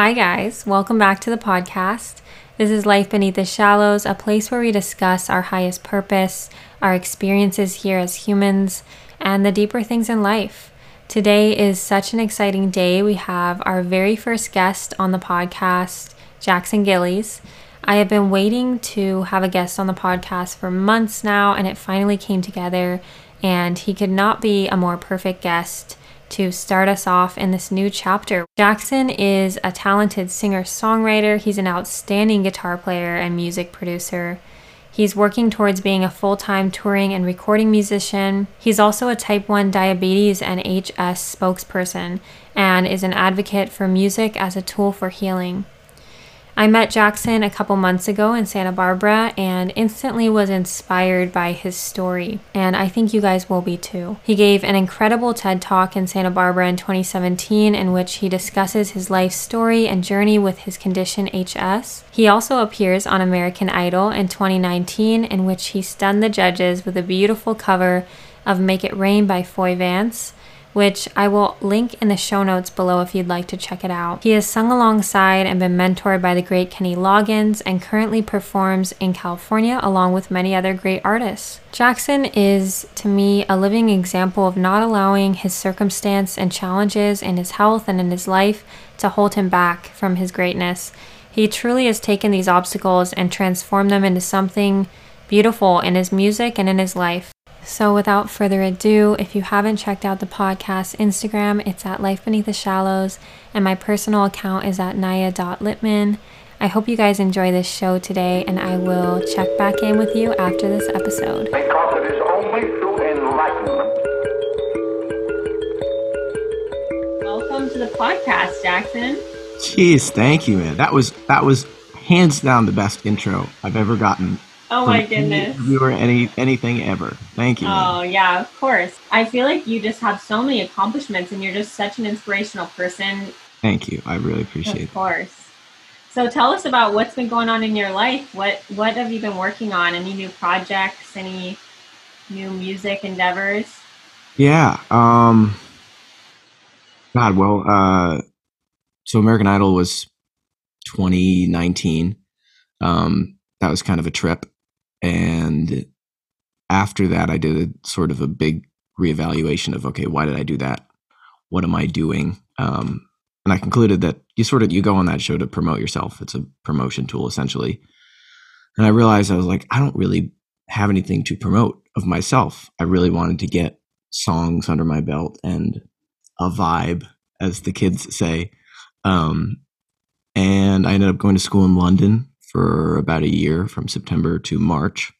Hi, guys. Welcome back to the podcast. This is Life Beneath the Shallows, a place where we discuss our highest purpose, our experiences here as humans, and the deeper things in life. Today is such an exciting day. We have our very first guest on the podcast, Jackson Gillies. I have been waiting to have a guest on the podcast for months now, and it finally came together. And he could not be a more perfect guest to start us off in this new chapter. Jackson is a talented singer songwriter, he's an outstanding guitar player and music producer. He's working towards being a full time touring and recording musician. He's also a type 1 diabetes and HS spokesperson and is an advocate for music as a tool for healing. I met Jackson a couple months ago in Santa Barbara and instantly was inspired by his story, and I think you guys will be too. He gave an incredible TED Talk in Santa Barbara in 2017 in which he discusses his life story and journey with his condition HS. He also appears on American Idol in 2019 in which he stunned the judges with a beautiful cover of Make It Rain by Foy Vance which I will link in the show notes below if you'd like to check it out. He has sung alongside and been mentored by the great Kenny Loggins and currently performs in California along with many other great artists. Jackson is, to me, a living example of not allowing his circumstance and challenges in his health and in his life to hold him back from his greatness. He truly has taken these obstacles and transformed them into something beautiful in his music and in his life. So, without further ado, if you haven't checked out the podcast Instagram, it's at Life Beneath the Shallows, and my personal account is at naia.litman. I hope you guys enjoy this show today, and I will check back in with you after this episode. Because it is only through enlightenment. Welcome to the podcast, Jackson. Jeez, thank you, man. That was that was hands down the best intro I've ever gotten Oh my goodness. You or any anything ever. Thank you. Oh yeah, of course. I feel like you just have so many accomplishments and you're just such an inspirational person. Thank you. I really appreciate it. Of course. So tell us about what's been going on in your life. What what have you been working on? Any new projects? Any new music endeavors? Yeah. Um God, well, uh so American Idol was 2019. Um that was kind of a trip and after that, I did a sort of a big reevaluation of okay, why did I do that? What am I doing? Um, and I concluded that you sort of you go on that show to promote yourself. It's a promotion tool essentially. And I realized I was like, I don't really have anything to promote of myself. I really wanted to get songs under my belt and a vibe, as the kids say. Um, and I ended up going to school in London for about a year from September to March.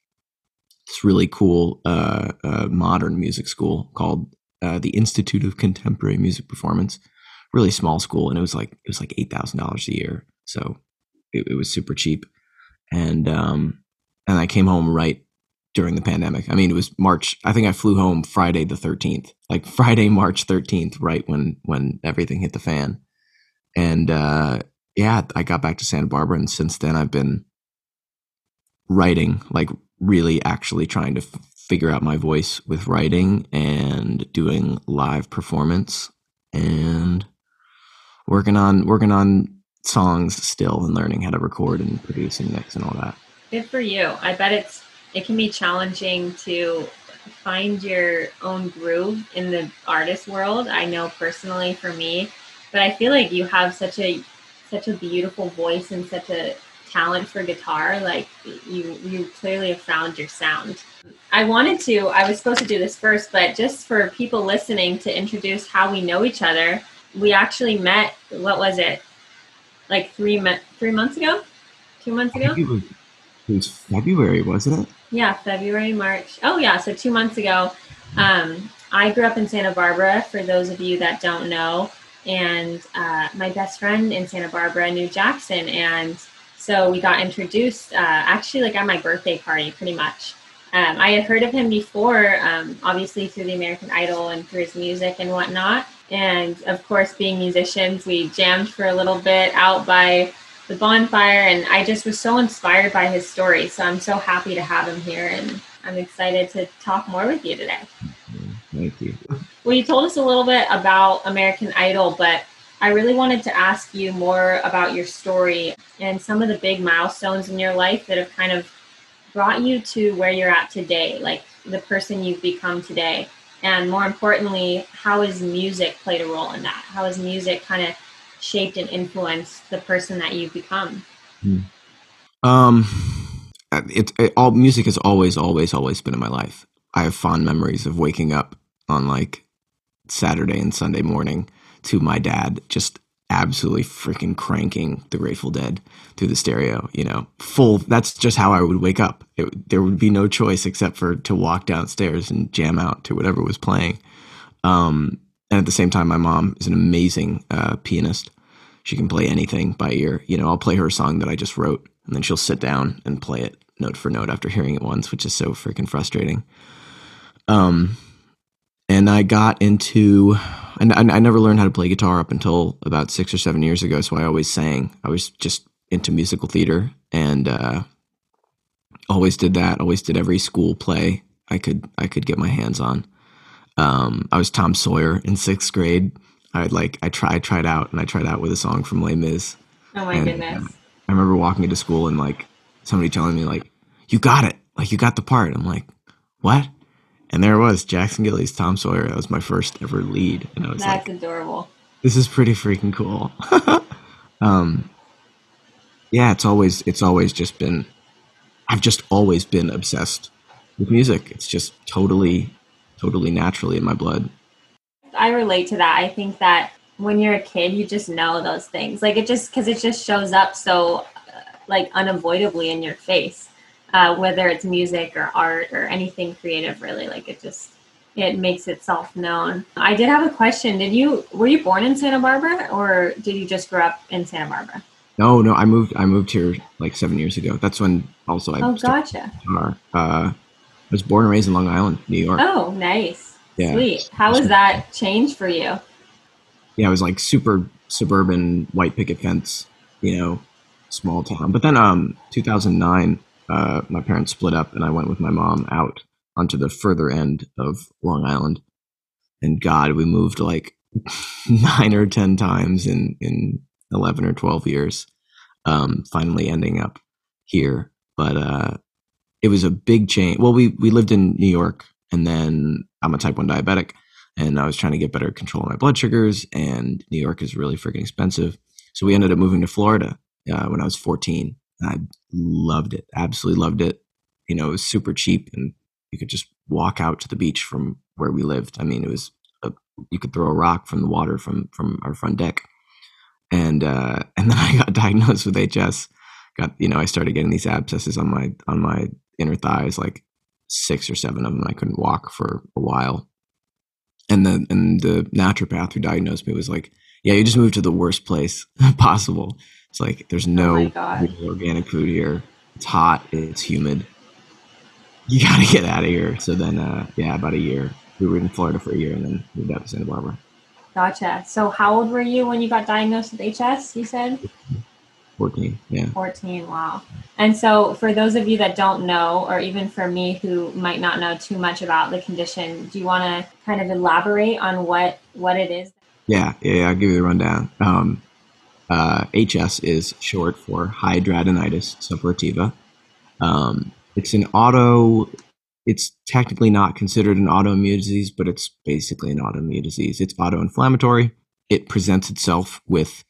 It's really cool uh, uh, modern music school called uh, the Institute of Contemporary Music Performance. Really small school, and it was like it was like eight thousand dollars a year, so it, it, was super cheap. And um, and I came home right during the pandemic. I mean, it was March. I think I flew home Friday the thirteenth, like Friday March thirteenth, right when when everything hit the fan. And uh, yeah, I got back to Santa Barbara, and since then I've been writing, like really actually trying to f- figure out my voice with writing and doing live performance and working on working on songs still and learning how to record and produce and mix and all that. Good for you. I bet it's it can be challenging to find your own groove in the artist world. I know personally for me, but I feel like you have such a such a beautiful voice and such a talent for guitar like you you clearly have found your sound. I wanted to i was supposed to do this first but just for people listening to introduce how we know each other we actually met what was it? Like three me- three months ago? Two months ago? It was, it was february wasn't it? Yeah february march. Oh yeah so two months ago. Um, i grew up in santa barbara for those of you that don't know and uh, my best friend in Santa Barbara knew Jackson, and so we got introduced uh, actually like at my birthday party, pretty much. Um, I had heard of him before, um, obviously through the American Idol and through his music and whatnot. And of course, being musicians, we jammed for a little bit out by the bonfire, and I just was so inspired by his story. So I'm so happy to have him here, and I'm excited to talk more with you today. Thank you. Well, you told us a little bit about American Idol, but I really wanted to ask you more about your story and some of the big milestones in your life that have kind of brought you to where you're at today, like the person you've become today. And more importantly, how has music played a role in that? How has music kind of shaped and influenced the person that you've become? Hmm. Um, it, it all music has always, always, always been in my life. I have fond memories of waking up on like Saturday and Sunday morning to my dad just absolutely freaking cranking the Grateful Dead through the stereo, you know, full. That's just how I would wake up. It, there would be no choice except for to walk downstairs and jam out to whatever was playing. Um, and at the same time, my mom is an amazing uh, pianist. She can play anything by ear. You know, I'll play her a song that I just wrote, and then she'll sit down and play it note for note after hearing it once, which is so freaking frustrating. Um, and I got into and I, I never learned how to play guitar up until about six or seven years ago. So I always sang. I was just into musical theater and uh, always did that. Always did every school play I could I could get my hands on. Um, I was Tom Sawyer in sixth grade. I like I tried tried out and I tried out with a song from Les Mis. Oh my and, goodness! Uh, I remember walking into school and like somebody telling me like, "You got it! Like you got the part." I'm like, "What?" And there was Jackson Gillies, Tom Sawyer. That was my first ever lead, and I was That's like, adorable. This is pretty freaking cool. um, yeah, it's always it's always just been. I've just always been obsessed with music. It's just totally, totally naturally in my blood. I relate to that. I think that when you're a kid, you just know those things. Like it just because it just shows up so uh, like unavoidably in your face uh, whether it's music or art or anything creative really like it just it makes itself known. I did have a question. Did you were you born in santa barbara or did you just grow up in santa barbara? No no i moved i moved here like seven years ago. That's when also i oh gotcha. uh, i was born and raised in long island new york. Oh nice. Yeah. sweet. How was that change for you? Yeah it was like super suburban white picket fence you know small town. But then um 2009 uh, my parents split up and I went with my mom out onto the further end of Long Island. And God, we moved like nine or 10 times in, in 11 or 12 years, um, finally ending up here. But uh, it was a big change. Well, we, we lived in New York and then I'm a type 1 diabetic and I was trying to get better control of my blood sugars and New York is really freaking expensive. So we ended up moving to Florida uh, when I was 14 I loved it, absolutely loved it. You know, it was super cheap, and you could just walk out to the beach from where we lived. I mean, it was a, you could throw a rock from the water from from our front deck, and uh, and then I got diagnosed with HS. Got you know, I started getting these abscesses on my on my inner thighs, like six or seven of them. I couldn't walk for a while, and the and the naturopath who diagnosed me was like, "Yeah, you just moved to the worst place possible." It's like there's no oh organic food here. It's hot. It's humid. You got to get out of here. So then, uh, yeah, about a year. We were in Florida for a year and then moved out to Santa Barbara. Gotcha. So how old were you when you got diagnosed with HS? You said. 14 yeah 14 wow and so for those of you that don't know or even for me who might not know too much about the condition do you want to kind of elaborate on what what it is yeah yeah i'll give you the rundown um, uh, HS is short for hidradenitis suppurativa. Um, it's an auto. It's technically not considered an autoimmune disease, but it's basically an autoimmune disease. It's autoinflammatory. It presents itself with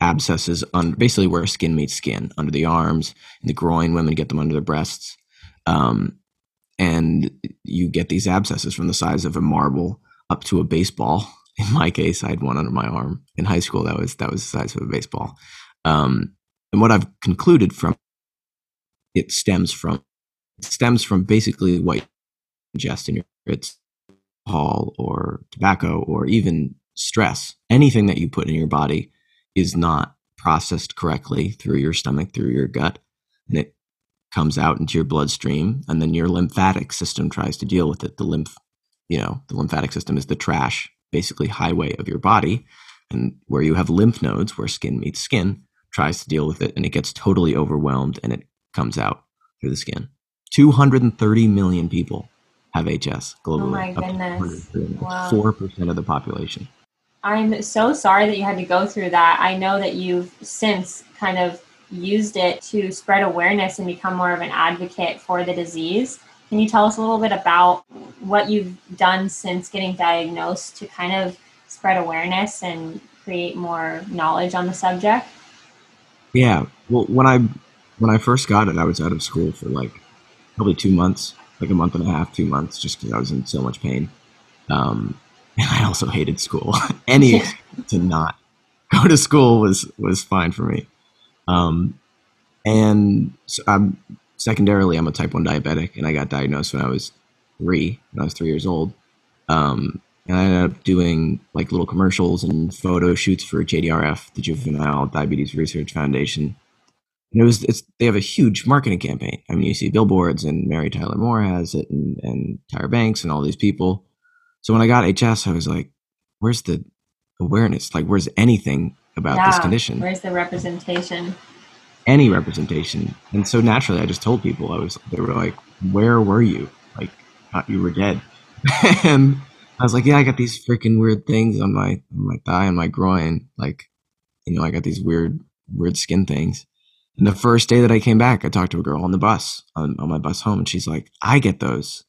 abscesses on basically where skin meets skin, under the arms, in the groin. Women get them under their breasts, um, and you get these abscesses from the size of a marble up to a baseball in my case, I had one under my arm in high school. That was that was the size of a baseball. Um, and what I've concluded from it stems from it stems from basically what you ingest in your it's alcohol or tobacco or even stress. Anything that you put in your body is not processed correctly through your stomach, through your gut, and it comes out into your bloodstream, and then your lymphatic system tries to deal with it. The lymph, you know, the lymphatic system is the trash basically highway of your body and where you have lymph nodes where skin meets skin tries to deal with it and it gets totally overwhelmed and it comes out through the skin 230 million people have hs globally oh my goodness. Wow. 4% of the population I'm so sorry that you had to go through that. I know that you've since kind of used it to spread awareness and become more of an advocate for the disease. Can you tell us a little bit about what you've done since getting diagnosed to kind of spread awareness and create more knowledge on the subject? Yeah. Well, when I when I first got it, I was out of school for like probably two months, like a month and a half, two months, just because I was in so much pain. Um, and I also hated school. Any to not go to school was was fine for me. Um, and so I'm secondarily I'm a type one diabetic, and I got diagnosed when I was three. When I was three years old. Um, and I ended up doing like little commercials and photo shoots for JDRF, the Juvenile Diabetes Research Foundation. And it was it's they have a huge marketing campaign. I mean, you see billboards, and Mary Tyler Moore has it, and, and Tyra Banks, and all these people. So when I got HS, I was like, "Where's the awareness? Like, where's anything about this condition? Where's the representation? Any representation?" And so naturally, I just told people. I was they were like, "Where were you? Like, thought you were dead." and I was like, "Yeah, I got these freaking weird things on my on my thigh and my groin. Like, you know, I got these weird weird skin things." And the first day that I came back, I talked to a girl on the bus on, on my bus home, and she's like, "I get those."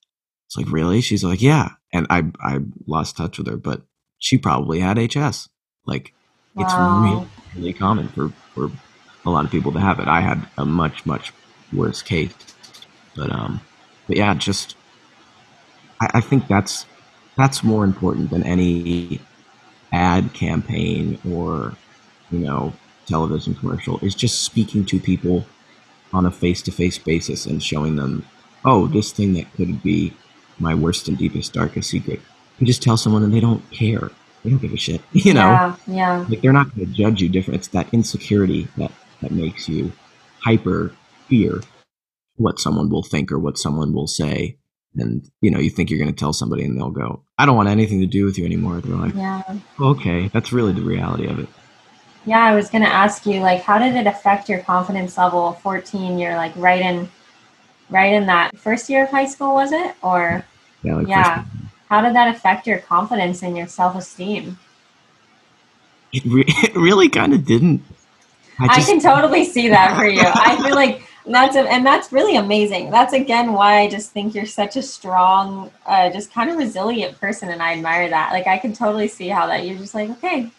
It's like, really? She's like, "Yeah." And I I lost touch with her, but she probably had HS. Like, it's really, really common for for a lot of people to have it. I had a much much worse case, but um, but yeah, just I, I think that's that's more important than any ad campaign or you know television commercial is just speaking to people on a face-to-face basis and showing them oh this thing that could be my worst and deepest darkest secret. You just tell someone and they don't care. They don't give a shit you know? Yeah, yeah. like they're not going to judge you different. It's that insecurity that that makes you hyper fear what someone will think or what someone will say and you know you think you're going to tell somebody and they'll go i don't want anything to do with you anymore they're like Yeah. okay that's really the reality of it Yeah, I was gonna ask you, like, how did it affect your confidence level? Fourteen, you're like right in, right in that first year of high school, was it? Or yeah like Yeah. how did that affect your confidence and your self esteem? it, re- it really kind of didn't I, I can totally see that for you. I feel like that's a, and that's really amazing. That's again why I just think you're such a strong, uh, just kind of resilient person, and I admire that. Like I can totally see how that you're just like, okay,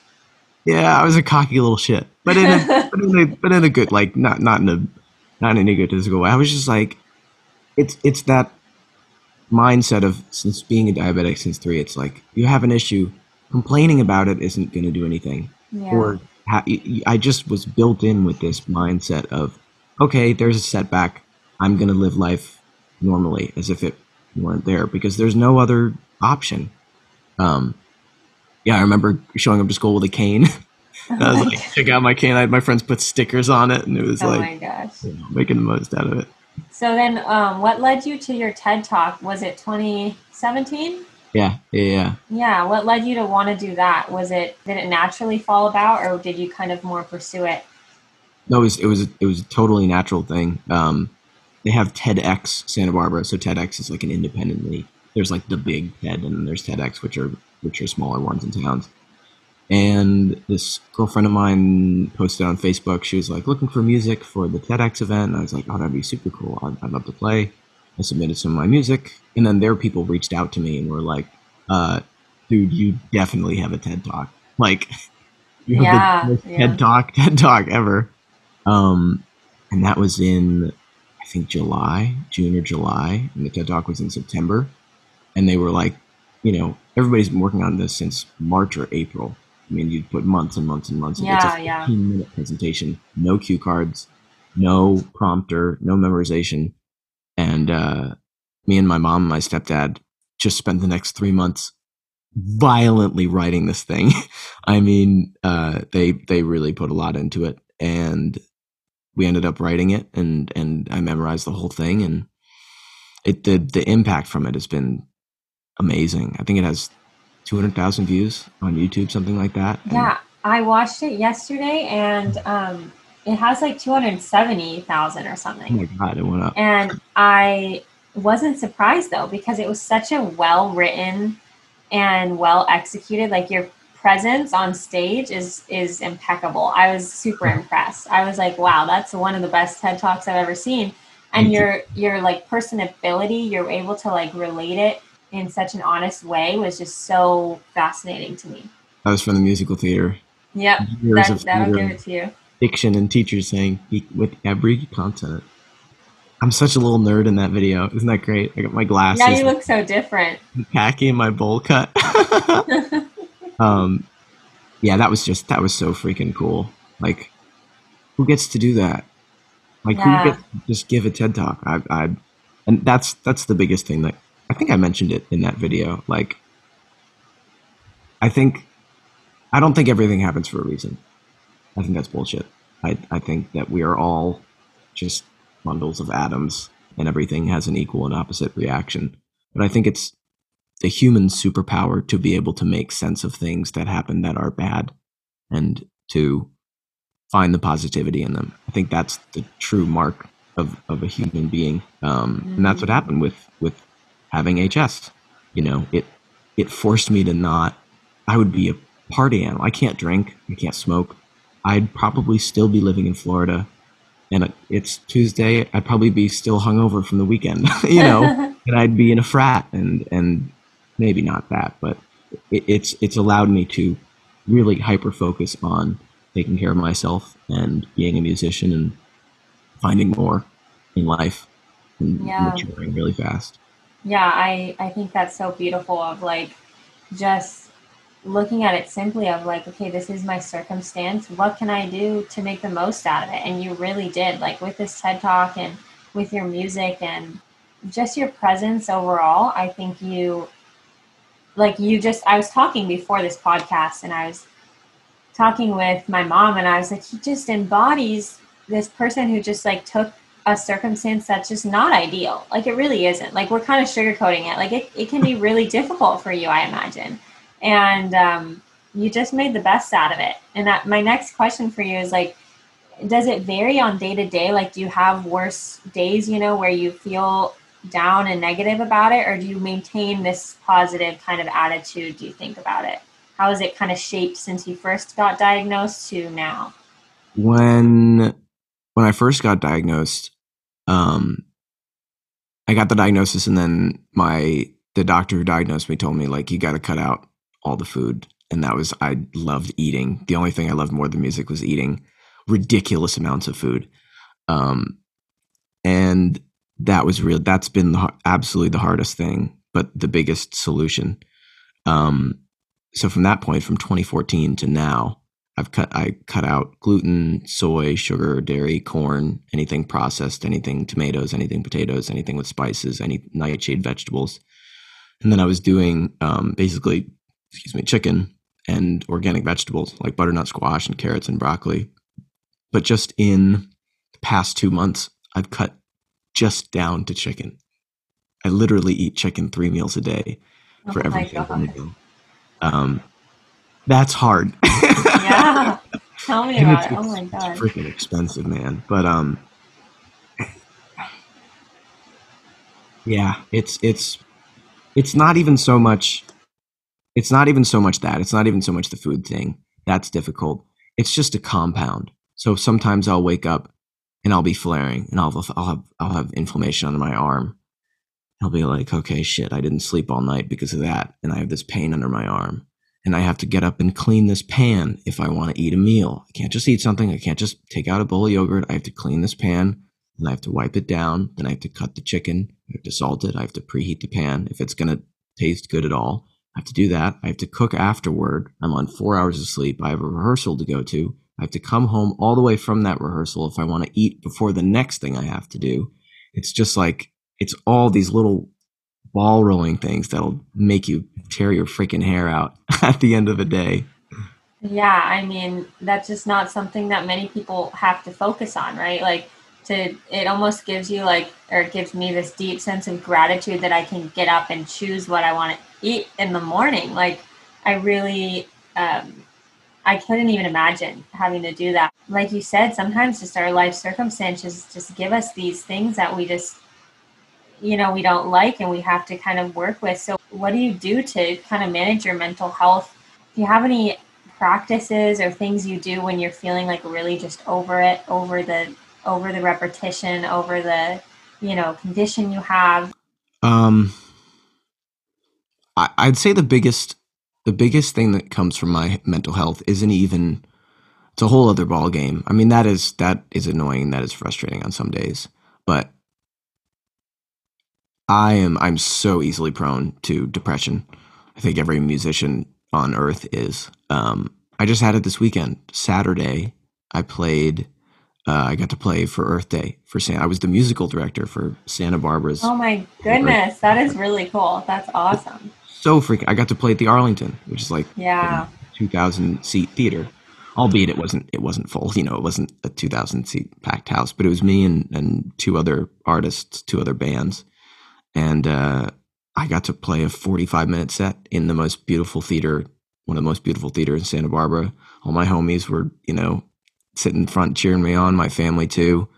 yeah i was a cocky little shit but in a, but in a but in a good like not not in a not in an egotistical way i was just like it's it's that mindset of since being a diabetic since three it's like you have an issue complaining about it isn't going to do anything yeah, or ha- y- y- I just was built in with this mindset of, okay, there's a setback. I'm going to live life normally as if it weren't there because there's no other option. Um, yeah, I remember showing up to school with a cane. I was like, check out my cane. I had my friends put stickers on it, and it was oh like you know, making the most out of it. So then, um, what led you to your TED Talk? Was it 2017? Yeah, yeah, yeah. Yeah. What led you to want to do that? Was it did it naturally fall about, or did you kind of more pursue it? No, it was it was it was a totally natural thing. Um, they have TEDx Santa Barbara, so TEDx is like an independently. There's like the big TED, and then there's TEDx, which are which are smaller ones in towns. And this girlfriend of mine posted on Facebook. She was like looking for music for the TEDx event. And I was like, oh, that'd be super cool. I'd, I'd love to play. I submitted some of my music, and then their people reached out to me and were like, uh, "Dude, you definitely have a TED Talk. Like, you have Yeah, the most yeah. TED Talk, TED Talk ever." Um, and that was in, I think July, June or July, and the TED Talk was in September. And they were like, you know, everybody's been working on this since March or April. I mean, you put months and months and months. and it's Yeah, a yeah. 15 minute presentation, no cue cards, no prompter, no memorization. And uh, me and my mom and my stepdad just spent the next three months violently writing this thing. I mean, uh, they they really put a lot into it, and we ended up writing it, and and I memorized the whole thing, and it the the impact from it has been amazing. I think it has two hundred thousand views on YouTube, something like that. and- Yeah, I watched it yesterday, and um, it has like two hundred seventy thousand or something. Oh my god, it went up. And I wasn't surprised though because it was such a well written and well executed. Like your presence on stage is is impeccable. I was super impressed. I was like, wow, that's one of the best TED Talks I've ever seen. And your your like personability, you're able to like relate it in such an honest way was just so fascinating to me. I was from the musical theater. Yep, that, that'll theater. give it to you. Diction and teachers saying "Eat with every consonant. I'm such a little nerd in that video. Isn't that great? I got my glasses, Now you look so different. and my bowl cut. um, yeah, that was just that was so freaking cool. Like, who gets to do that? Like, Yeah. who gets to just give a TED talk? I, I, and that's that's the biggest thing that I think I mentioned it in that video. Like, I think I don't think everything happens for a reason. I think that's bullshit. I I think that we are all just bundles of atoms, and everything has an equal and opposite reaction. But I think it's the human superpower to be able to make sense of things that happen that are bad and to find the positivity in them. I think that's the true mark of, of a human being. Um, And that's what happened with, with having HS. You know, it, it forced me to not, I would be a party animal. I can't drink. I can't smoke. I'd probably still be living in Florida and it's Tuesday. I'd probably be still hungover from the weekend, you know, and I'd be in a frat and, and maybe not that, but it, it's, it's allowed me to really hyper focus on taking care of myself and being a musician and finding more in life and Yeah. maturing really fast. Yeah, I I think that's so beautiful of like just looking at it simply of like okay this is my circumstance. What can i do to make the most out of it? And you really did like with this ted talk and with your music and just your presence overall i think you like you just i was talking before this podcast and i was talking with my mom and i was like he just embodies this person who just like took a circumstance that's just not ideal. Like it really isn't. Like we're kind of sugarcoating it. Like it, it can be really difficult for you i imagine and um, you just made the best out of it. And that my next question for you is like, does it vary on day to day? Like, do you have worse days, you know, where you feel down and negative about it, or do you maintain this positive kind of attitude? Do you think about it? How has it kind of shaped since you first got diagnosed to now? when when I first got diagnosed, um, I got the diagnosis, and then my the doctor who diagnosed me told me like you got to cut out all the food, and that was I loved eating. The only thing I loved more than music was eating ridiculous amounts of food, um, and that was real. That's been the, absolutely the hardest thing, but the biggest solution. Um, so from that point, from 2014 to now, I've cut I cut out gluten, soy, sugar, dairy, corn, anything processed, anything tomatoes, anything potatoes, anything with spices, any nightshade vegetables. And then I was doing um, basically, excuse me, chicken and organic vegetables like butternut squash and carrots and broccoli. But just in the past two months, I've cut just down to chicken. I literally eat chicken three meals a day for Oh every single meal. Um, that's hard. Yeah. Tell me And about it's, it. Oh it's- my it's god. freaking expensive, man. But um, yeah, it's it's it's not even so much. It's not even so much that. It's not even so much the food thing. That's difficult. It's just a compound. So sometimes I'll wake up and I'll be flaring, and I'll I'll have I'll have inflammation under my arm. I'll be like, okay, shit, I didn't sleep all night because of that, and I have this pain under my arm and I have to get up and clean this pan if I want to eat a meal. I can't just eat something. I can't just take out a bowl of yogurt. I have to clean this pan and I have to wipe it down. Then I have to cut the chicken. I have to salt it. I have to preheat the pan if it's going to taste good at all. I have to do that. I have to cook afterward. I'm on four hours of sleep. I have a rehearsal to go to. I have to come home all the way from that rehearsal if I want to eat before the next thing I have to do. It's just like, it's all these little ball rolling things that'll make you tear your freaking hair out at the end of the day. Yeah, I mean, that's just not something that many people have to focus on, right? Like to it almost gives you like or it gives me this deep sense of gratitude that I can get up and choose what I want to eat in the morning. Like I really um I couldn't even imagine having to do that. Like you said, sometimes just our life circumstances just give us these things that we just you know we don't like and we have to kind of work with. So what do you do to kind of manage your mental health Do you have any practices or things you do when you're feeling like really just over it, over the over the repetition, over the you know condition you have? Um, I, I'd say the biggest the biggest thing that comes from my mental health isn't even it's a whole other ball game. I mean that is that is annoying, that is frustrating on some days, but I am I'm so easily prone to depression. I think every musician on earth is. Um, I just had it this weekend. Saturday, I played. Uh, I got to play for Earth Day for Santa. I was the musical director for Santa Barbara's. Oh my goodness, that is really cool. That's awesome. So freaking! I got to play at the Arlington, which is like Yeah. two thousand seat theater. Albeit it wasn't it wasn't full. You know, it wasn't a two thousand seat packed house, but it was me and and two other artists, two other bands, and uh, I got to play a forty five minute set in the most beautiful theater, one of the most beautiful theaters in Santa Barbara. All my homies were you know sitting in front cheering me on, my family too,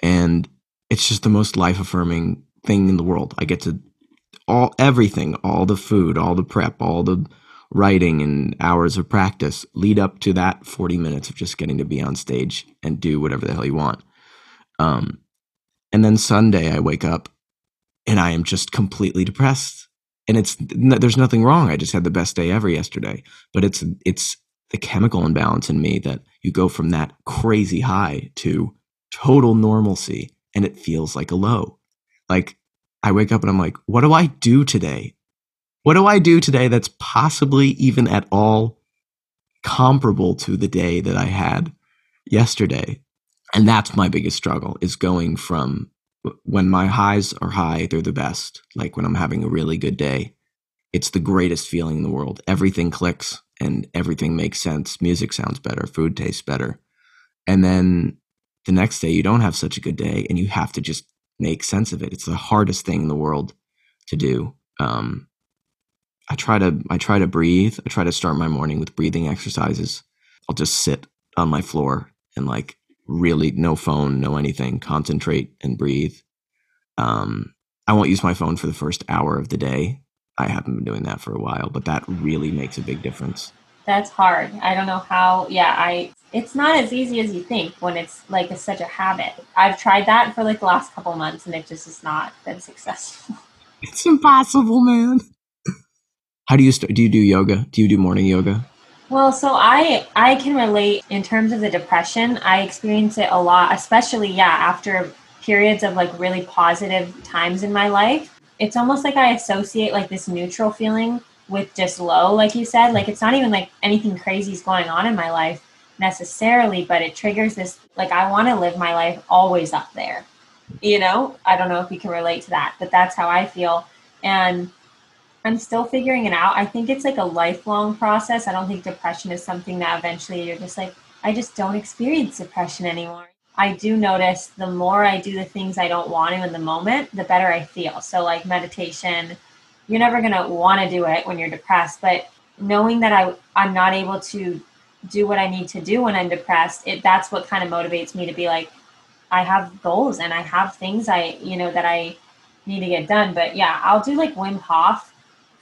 and it's just the most life affirming thing in the world. I get to all everything, all the food, all the prep, all the writing and hours of practice lead up to that 40 minutes of just getting to be on stage and do whatever the hell you want. Um, and then Sunday, I wake up and I am just completely depressed. And it's there's nothing wrong. I just had the best day ever yesterday. But it's it's the chemical imbalance in me that you go from that crazy high to total normalcy, and it feels like a low. Like I wake up and I'm like, what do I do today? What do I do today that's possibly even at all comparable to the day that I had yesterday? And that's my biggest struggle is going from when my highs are high, they're the best. Like when I'm having a really good day, it's the greatest feeling in the world. Everything clicks and everything makes sense. Music sounds better, food tastes better. And then the next day, you don't have such a good day and you have to just make sense of it. It's the hardest thing in the world to do. Um, I try to I try to breathe. I try to start my morning with breathing exercises. I'll just sit on my floor and like really no phone, no anything, concentrate and breathe. Um, I won't use my phone for the first hour of the day. I haven't been doing that for a while, but that really makes a big difference. That's hard. I don't know how. Yeah, I. It's not as easy as you think when it's like such a habit. I've tried that for like the last couple months, and it just has not been successful. It's impossible, man. How do you start? Do you do yoga? Do you do morning yoga? Well, so I I can relate in terms of the depression. I experience it a lot, especially yeah after periods of like really positive times in my life. It's almost like I associate like this neutral feeling with just low, like you said. Like it's not even like anything crazy is going on in my life necessarily, but it triggers this like I want to live my life always up there. You know, I don't know if you can relate to that, but that's how I feel. And I'm still figuring it out. I think it's like a lifelong process. I don't think depression is something that eventually you're just like, I just don't experience depression anymore. I do notice the more I do the things I don't want to in the moment, the better I feel. So, like meditation, you're never going to want to do it when you're depressed, but knowing that I, I'm not able to do what I need to do when I'm depressed, it that's what kind of motivates me to be like, I have goals and I have things I, you know, that I need to get done. But yeah, I'll do like Wim Hof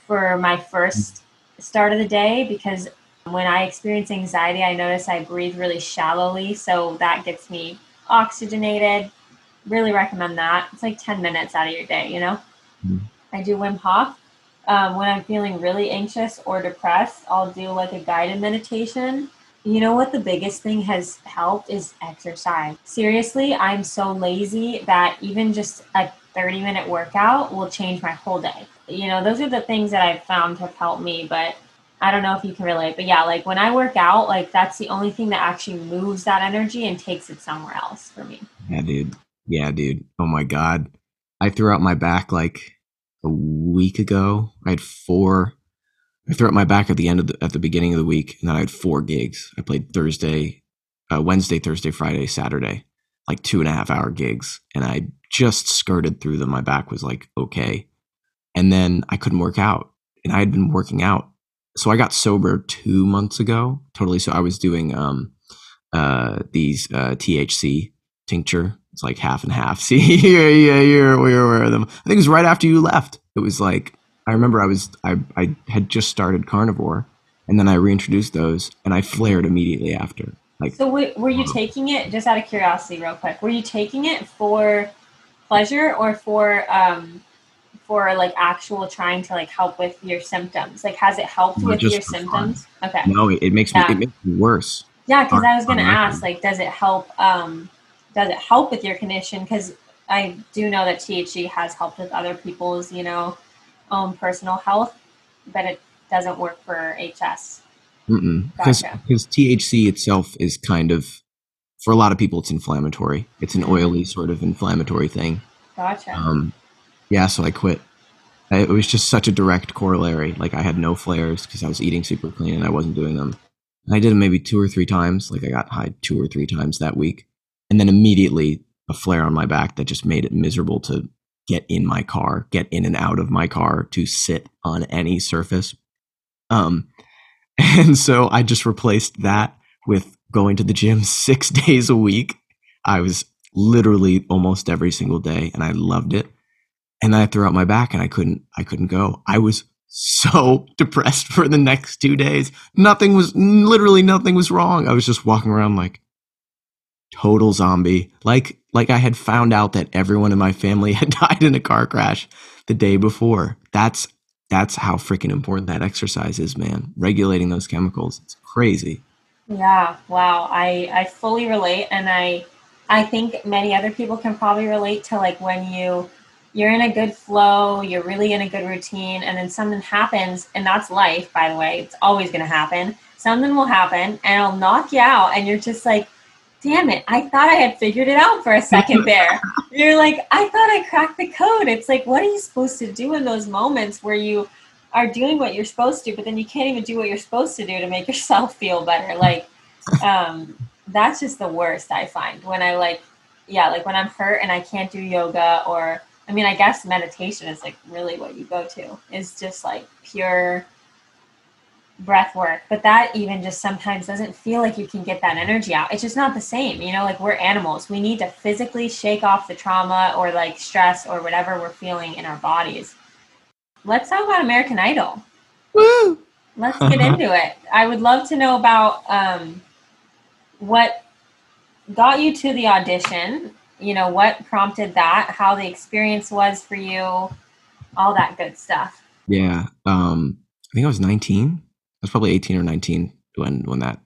for my first start of the day because when I experience anxiety, I notice I breathe really shallowly. So that gets me oxygenated. Really recommend that. It's like 10 minutes out of your day, you know? Mhm. I do Wim Hof. Um, when I'm feeling really anxious or depressed, I'll do like a guided meditation. You know what the biggest thing has helped is exercise. Seriously, I'm so lazy that even just a 30 minute workout will change my whole day. You know, those are the things that I've found have helped me, but I don't know if you can relate. But yeah, like when I work out, like that's the only thing that actually moves that energy and takes it somewhere else for me. Yeah, dude. Yeah, dude. Oh my god. I threw out my back like a week ago. I had four. I threw out my back at the end of the, at the beginning of the week, and then I had four gigs. I played Thursday, uh, Wednesday, Thursday, Friday, Saturday, like two and a half hour gigs, and I just skirted through them. My back was like okay, and then I couldn't work out, and I had been working out. So I got sober two months ago, totally. So I was doing um, uh, these uh, THC tincture. It's like half and half. See, yeah, yeah, you're, we were aware of them. I think it was right after you left. It was like I remember I was I I had just started carnivore, and then I reintroduced those, and I flared immediately after. Like, So w- were you taking it just out of curiosity, real quick? Were you taking it for pleasure or for um, for like actual trying to like help with your symptoms? Like, has it helped with your for fun. symptoms? Okay. no, it, it makes Yeah. me it makes me worse. Yeah, because I was going to ask, like, does it help? Um, does it help with your condition? Because I do know that THC has helped with other people's, you know, own personal health, but it doesn't work for HS. Because Gotcha. THC itself is kind of, for a lot of people, it's inflammatory. It's an oily sort of inflammatory thing. Gotcha. Um, yeah, so I quit. It was just such a direct corollary. Like I had no flares because I was eating super clean and I wasn't doing them. And I did them maybe two or three times. Like I got high two or three times that week, and then immediately a flare on my back that just made it miserable to get in my car, get in and out of my car, to sit on any surface. Um, and so I just replaced that with going to the gym six days a week. I was literally almost every single day, and I loved it. And then I threw out my back, and I couldn't. I couldn't go. I was so depressed for the next two days. Nothing was literally nothing was wrong. I was just walking around like total zombie. Like like I had found out that everyone in my family had died in a car crash the day before. That's that's how freaking important that exercise is, man. Regulating those chemicals. It's crazy. Yeah, wow. I I fully relate and I I think many other people can probably relate to like when you you're in a good flow, you're really in a good routine and then something happens and that's life by the way. It's always going to happen. Something will happen and it'll knock you out and you're just like damn it. I thought I had figured it out for a second there. you're like I thought I cracked the code. It's like what are you supposed to do in those moments where you are doing what you're supposed to, but then you can't even do what you're supposed to do to make yourself feel better. Like, um, that's just the worst I find when I like, yeah, like when I'm hurt and I can't do yoga or, I mean, I guess meditation is like really what you go to is just like pure breath work. But that even just sometimes doesn't feel like you can get that energy out. It's just not the same. You know, like we're animals. We need to physically shake off the trauma or like stress or whatever we're feeling in our bodies. Let's talk about American Idol. Woo! Let's get into it. I would love to know about um, what got you to the audition. You know, what prompted that, how the experience was for you, all that good stuff. Yeah. Um, I think I was 19. Was probably 18 or 19 when when that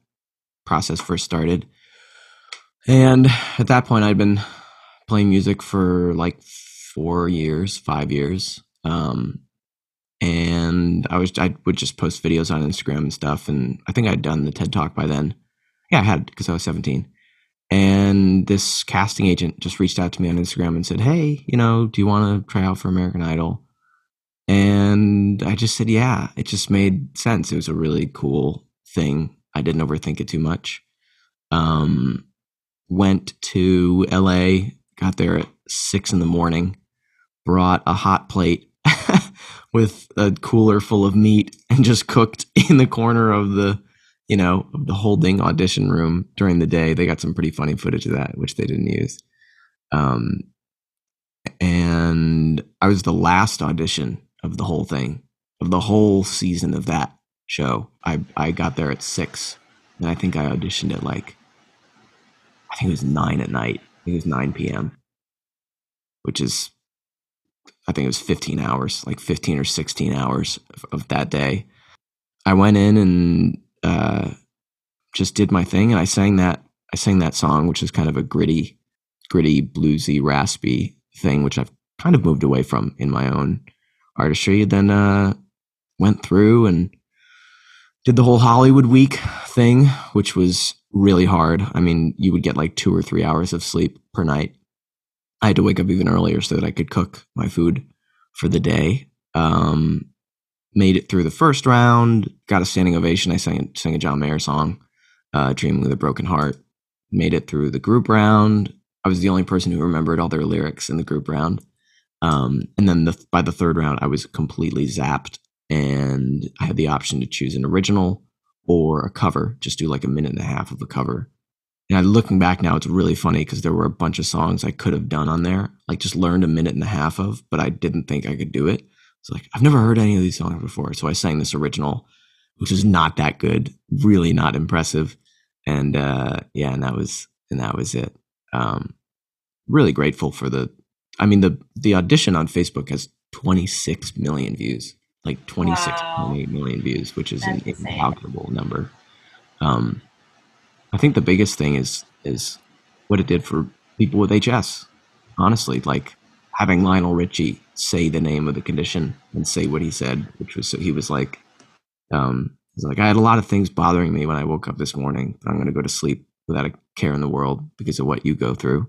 process first started. And at that point I'd been playing music for like 4 years, 5 years. Um, and I was I would just post videos on Instagram and stuff and I think I'd done the TED Talk by then. Yeah, I had because I was 17. And this casting agent just reached out to me on Instagram and said, "Hey, you know, do you want to try out for American Idol?" And I just said, yeah, it just made sense. It was a really cool thing. I didn't overthink it too much. Um, went to LA, got there at six in the morning, brought a hot plate with a cooler full of meat and just cooked in the corner of the, you know, the holding audition room during the day. They got some pretty funny footage of that, which they didn't use. Um, and I was the last audition of the whole thing, of the whole season of that show. I I got there at six, and I think I auditioned at like, I think it was nine at night. I think it was nine p.m., which is, I think it was fifteen hours, like fifteen or sixteen hours of, of that day. I went in and uh, just did my thing, and I sang that. I sang that song, which is kind of a gritty, gritty, bluesy, raspy thing, which I've kind of moved away from in my own artistry. Then uh, went through and did the whole Hollywood week thing, which was really hard. I mean, you would get like two or three hours of sleep per night. I had to wake up even earlier so that I could cook my food for the day. Um, made it through the first round, got a standing ovation. I sang, sang a John Mayer song, uh, Dreaming with a Broken Heart. Made it through the group round. I was the only person who remembered all their lyrics in the group round. Um, and then the, by the third round, I was completely zapped, and I had the option to choose an original or a cover. Just do like a minute and a half of a cover. And I, looking back now, it's really funny because there were a bunch of songs I could have done on there, like just learned a minute and a half of, but I didn't think I could do it. It's like I've never heard any of these songs before, so I sang this original, which is not that good, really not impressive. And uh, yeah, and that was and that was it. Um, really grateful for the. I mean the the audition on Facebook has 26 million views, like 26.8 million views, which is That's an insane. incalculable number. Um, I think the biggest thing is is what it did for people with HS. Honestly, like having Lionel Richie say the name of the condition and say what he said, which was he was like, um, he's like, I had a lot of things bothering me when I woke up this morning, but I'm going to go to sleep without a care in the world because of what you go through,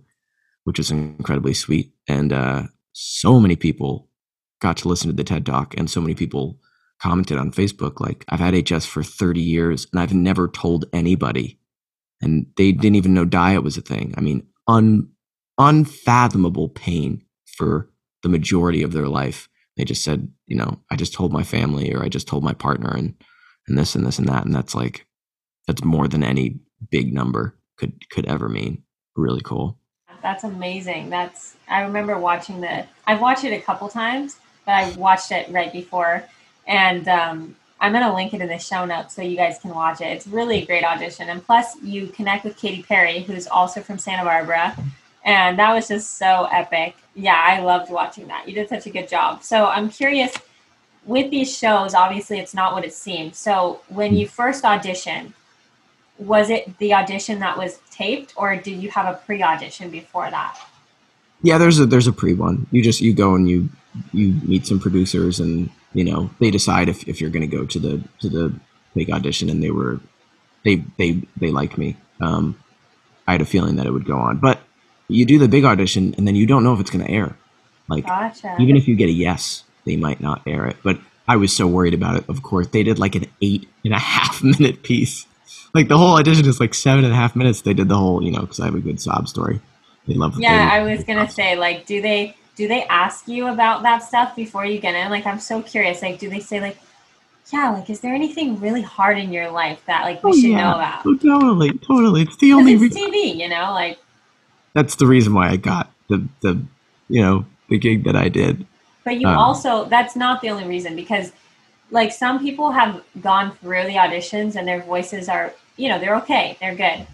which is incredibly sweet. And uh, so many people got to listen to the TED Talk, and so many people commented on Facebook like, I've had HS for 30 years and I've never told anybody. And they didn't even know diet was a thing. I mean, un, unfathomable pain for the majority of their life. They just said, you know, I just told my family or I just told my partner and and this and this and that. And that's like that's more than any big number could could ever mean. Really cool. That's amazing. That's I remember watching the. I've watched it a couple times, but I watched it right before, and um, I'm gonna link it in the show notes so you guys can watch it. It's really a great audition, and plus you connect with Katy Perry, who's also from Santa Barbara, and that was just so epic. Yeah, I loved watching that. You did such a good job. So I'm curious. With these shows, obviously, it's not what it seems. So when you first auditioned, was it the audition that was taped or did you have a pre-audition before that Yeah, there's a there's a pre one. You just you go and you you meet some producers and you know they decide if, if you're going to go to the to the big audition and they were they they they liked me. Um, I had a feeling that it would go on, but you do the big audition and then you don't know if it's going to air. Like gotcha even if you get a yes, they might not air it. But I was so worried about it. Of course, they did like an eight and a half minute piece. Like the whole audition is like seven and a half minutes. They did the whole, you know, because I have a good sob story. They love. yeah they- i was gonna say like do they do they ask you about that stuff before you get in like i'm so curious like do they say like yeah like is there anything really hard in your life that like we Oh, should yeah. know about Oh, totally, totally. It's the only. it's Re- tv you know like that's the reason why I got the the you know the gig that I did. But you Um, also, that's not the only reason because, like, some people have gone through the auditions and their voices are, you know, they're okay, they're good.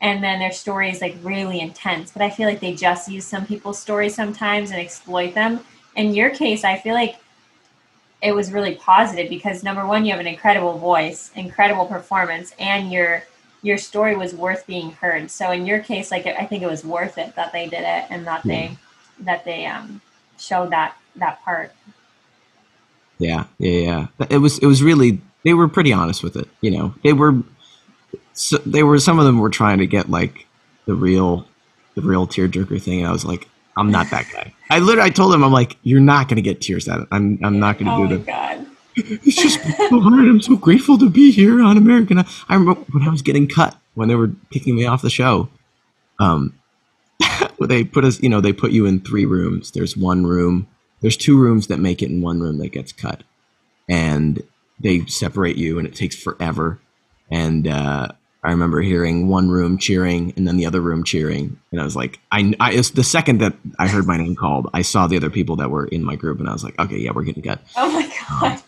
And then their story is like really intense. But I feel like they just use some people's stories sometimes and exploit them. In your case, I feel like it was really positive because number one, you have an incredible voice, incredible performance, and your your story was worth being heard. So in your case, like I think it was worth it that they did it and that they that they um showed that that part. Yeah, yeah, yeah. It was it was really they were pretty honest with it. You know, they were so they were some of them were trying to get like the real the real tearjerker thing, and I was like, I'm not that guy. I literally I told them I'm like, you're not gonna get tears out of it. I'm I'm not gonna oh do the god. it's just so hard. I'm so grateful to be here on American. I I remember when I was getting cut when they were kicking me off the show. Um, they put us, you know, they put you in three rooms. There's one room. There's two rooms that make it in one room that gets cut, and they separate you, and it takes forever. And uh, I remember hearing one room cheering, and then the other room cheering, and I was like, I, I it's the second that I heard my name called, I saw the other people that were in my group, and I was like, okay, yeah, we're getting cut. Oh my god.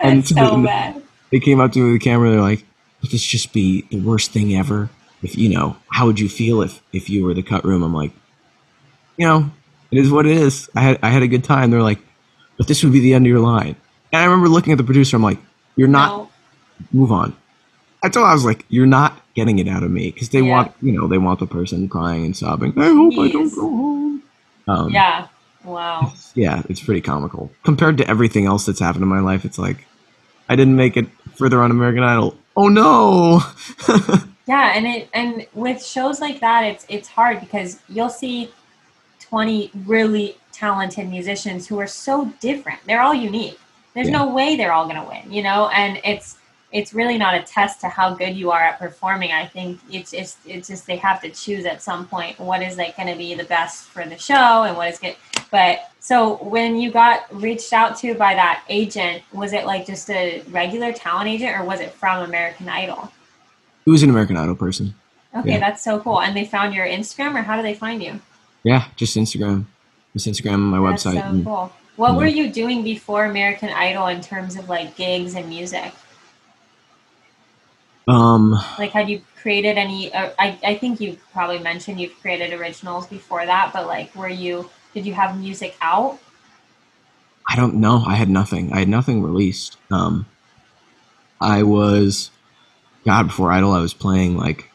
And That's to so the- bad. they came up to me with the camera. They're like, "Would this just be the worst thing ever? If you know, how would you feel if if you were the cut room?" I'm like, you know, it is what it is. I had I had a good time. They're like, but this would be the end of your line. And I remember looking at the producer. I'm like, you're not. No. Move on. I told I was like, you're not getting it out of me because they Yeah. want you know they want the person crying and sobbing. I hope I don't go home. Um, Yeah. Wow. yeah, it's pretty comical compared to everything else that's happened in my life. It's like I didn't make it further on American Idol. Oh no! Yeah, and it and with shows like that, it's it's hard because you'll see twenty really talented musicians who are so different. They're all unique. There's Yeah. no way they're all gonna win, you know. And it's it's really not a test to how good you are at performing. I think it's it's it's just they have to choose at some point what is like going to be the best for the show and what is good. But so when you got reached out to by that agent, was it like just a regular talent agent or was it from American Idol? It was an American Idol person. Okay, Yeah. that's so cool. And they found your Instagram, or how do they find you? Yeah, just Instagram, just Instagram, my That's website. so and- cool. What were you doing before American Idol in terms of like gigs and music? Um, Like, had you created any? Uh, I I think you probably mentioned you've created originals before that, but like, were you? Did you have music out? I don't know. I had nothing. I had nothing released. Um, I was, God, before Idol, I was playing like,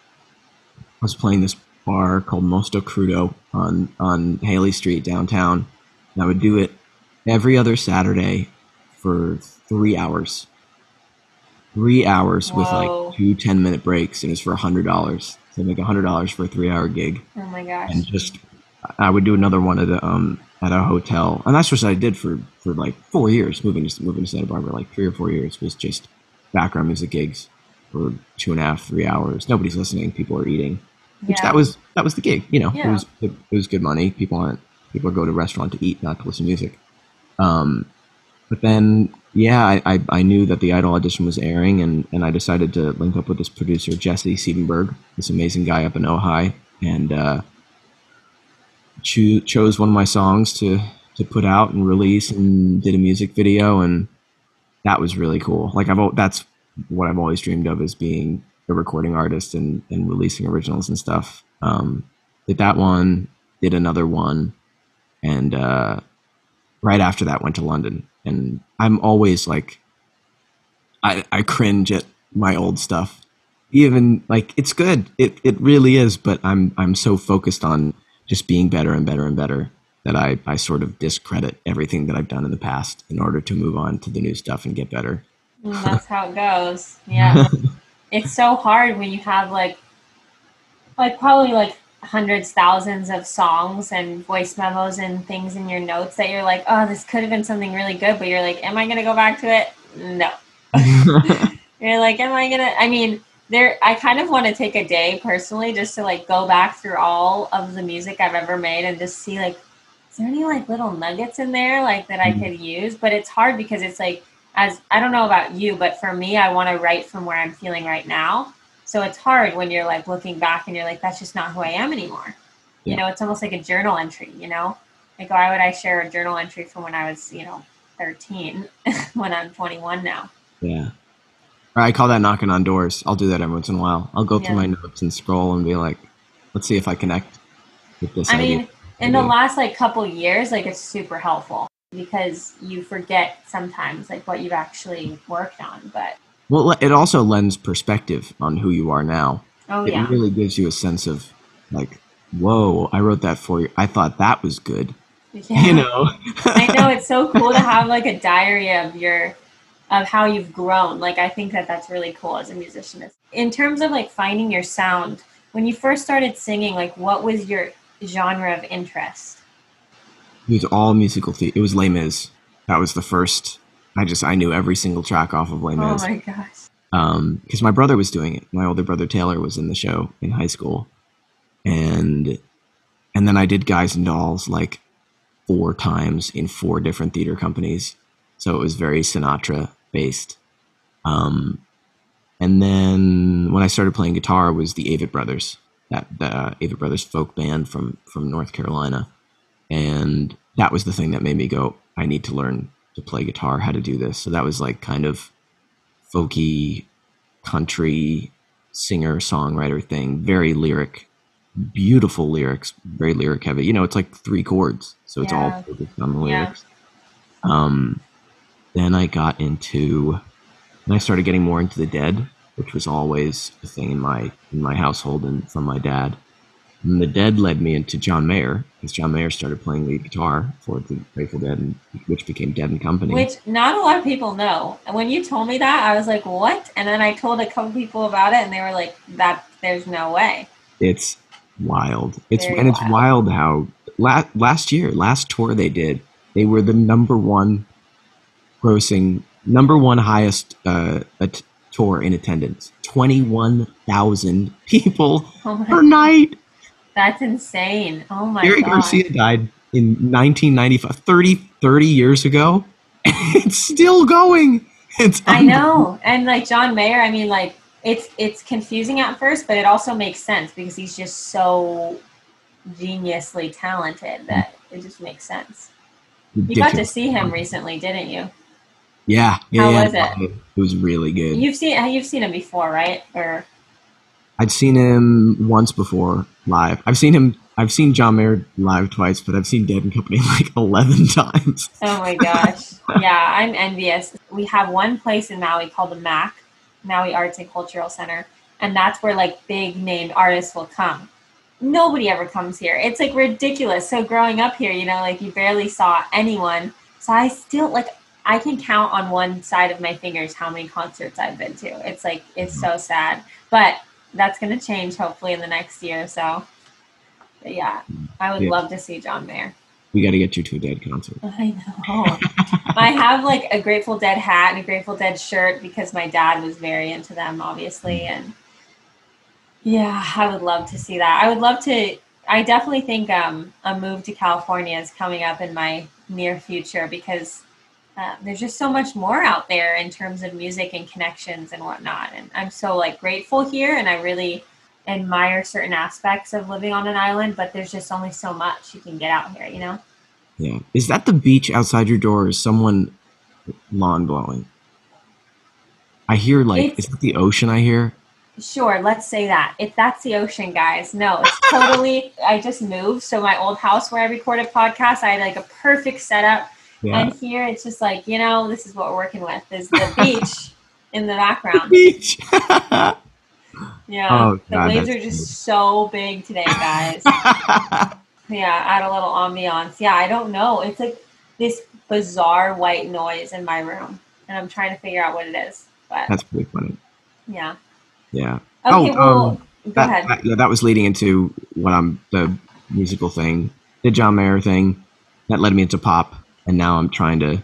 I was playing this bar called Mosto Crudo on on Haley Street downtown. And I would do it every other Saturday for three hours. Three hours with like two 10 minute breaks, and it was for a hundred dollars. So like a hundred dollars for a three hour gig Oh my gosh! and just I would do another one at a um at a hotel, and that's what I did for for like four years. Moving to moving to Santa Barbara, like three or four years, was just background music gigs for two and a half, three hours. Nobody's listening. People are eating. Which Yeah. that was that was the gig. You know, Yeah. it was it, it was good money. People aren't people go to a restaurant to eat, not to listen to music. Um, but then yeah, I, I I knew that the Idol audition was airing, and and I decided to link up with this producer Jesse Siebenberg, this amazing guy up in Ojai, and. uh cho- chose one of my songs to to put out and release and did a music video and that was really cool like i've that's what i've always dreamed of is being a recording artist and and releasing originals and stuff um did that one did another one and uh right after that went to london and i'm always like i i cringe at my old stuff even like it's good it it really is but i'm i'm so focused on just being better and better and better that I, I sort of discredit everything that I've done in the past in order to move on to the new stuff and get better. Mm, That's how it goes. Yeah. It's so hard when you have like like probably like hundreds, thousands of songs and voice memos and things in your notes that you're like, oh, this could have been something really good, but you're like, am I gonna go back to it? No. You're like, am I gonna I mean, there I kind of want to take a day personally just to like go back through all of the music I've ever made and just see like is there any like little nuggets in there like that I Mhm. could use? But it's hard because it's like as I don't know about you, but for me I want to write from where I'm feeling right now. So it's hard when you're like looking back and you're like, that's just not who I am anymore. You know, it's almost like a journal entry, you know? Like why would I share a journal entry from when I was, you know, 13 when I'm 21 now? yeah. I call that knocking on doors. I'll do that every once in a while. I'll go through my notes and scroll and be like, let's see if I connect with this I idea. mean, in the last like couple years, like it's super helpful because you forget sometimes like what you've actually worked on. But well, it also lends perspective on who you are now. oh it yeah, really gives you a sense of like, whoa, I wrote that for you. I thought that was good. yeah. You know? I know it's so cool to have like a diary of your of how you've grown. Like I think that that's really cool as a musician. In terms of like finding your sound, when you first started singing, like what was your genre of interest? It was all musical theater. It was Les Mis. That was the first. I just I knew every single track off of Les Mis. Oh my gosh. um because my brother was doing it. My older brother Taylor was in the show in high school, and and then I did Guys and Dolls like four times in four different theater companies. So it was very Sinatra based. Um, and then when I started playing guitar was the Avett Brothers, that the uh, Avett Brothers folk band from from North Carolina, and that was the thing that made me go, I need to learn to play guitar, how to do this. So that was like kind of folky, country singer songwriter thing, very lyric, beautiful lyrics, very lyric heavy. You know, it's like three chords, so it's Yeah. all focused on the Yeah. lyrics. Um, then I got into, and I started getting more into the Dead, which was always a thing in my in my household and from my dad. And the Dead led me into John Mayer, because John Mayer started playing lead guitar for the Grateful Dead, and, which became Dead and Company. Which not a lot of people know. And when you told me that, I was like, "What?" And then I told a couple people about it, and they were like, "That there's no way." It's wild. It's Very and it's wild. how la- last year, last tour they did, they were the number one grossing, number one highest uh, at- tour in attendance. Twenty one thousand people Oh per my, night. That's insane! Oh my god. Jerry god! Garcia died in 1995, 30, 30 years ago. it's still going. It's I know, and like John Mayer, I mean, like it's it's confusing at first, but it also makes sense because he's just so geniusly talented that it just makes sense. You got to see him recently, didn't you? Yeah, yeah, How yeah. was it? It was really good. You've seen you've seen him before, right? Or I'd seen him once before live. I've seen him. I've seen John Mayer live twice, but I've seen Dead and Company like eleven times. oh my gosh, yeah, I'm envious. We have one place in Maui called the MAC, Maui Arts and Cultural Center, and that's where like big named artists will come. Nobody ever comes here. It's like ridiculous. So growing up here, you know, like you barely saw anyone. So I still like I can count on one side of my fingers how many concerts I've been to. It's like it's so mm. sad. But that's gonna change hopefully in the next year or so. But yeah, I would Yeah. love to see John Mayer. We got to get you to a Dead concert. I know. I have like a Grateful Dead hat and a Grateful Dead shirt because my dad was very into them, obviously. And yeah, I would love to see that. I would love to. I definitely think um, a move to California is coming up in my near future because uh, there's just so much more out there in terms of music and connections and whatnot. And I'm so like grateful here, and I really admire certain aspects of living on an island. But there's just only so much you can get out here, you know. Yeah. Is that the beach outside your door? Or is someone lawn blowing? I hear like It's- is that the ocean? I hear. Sure, let's say that. If that's the ocean, guys, no, it's totally. I just moved, so my old house where I recorded podcasts, I had like a perfect setup, Yeah. and here it's just like you know, this is what we're working with. Is the beach in the background? beach. Yeah, Oh, the God, waves are just so big today, guys. yeah, add a little ambiance. Yeah, I don't know. It's like this bizarre white noise in my room, and I'm trying to figure out what it is. But That's pretty funny. yeah. Yeah. Okay, Oh, well, um, go that, ahead. that- yeah, that was leading into what I'm the musical thing, the John Mayer thing, that led me into pop, and now I'm trying to,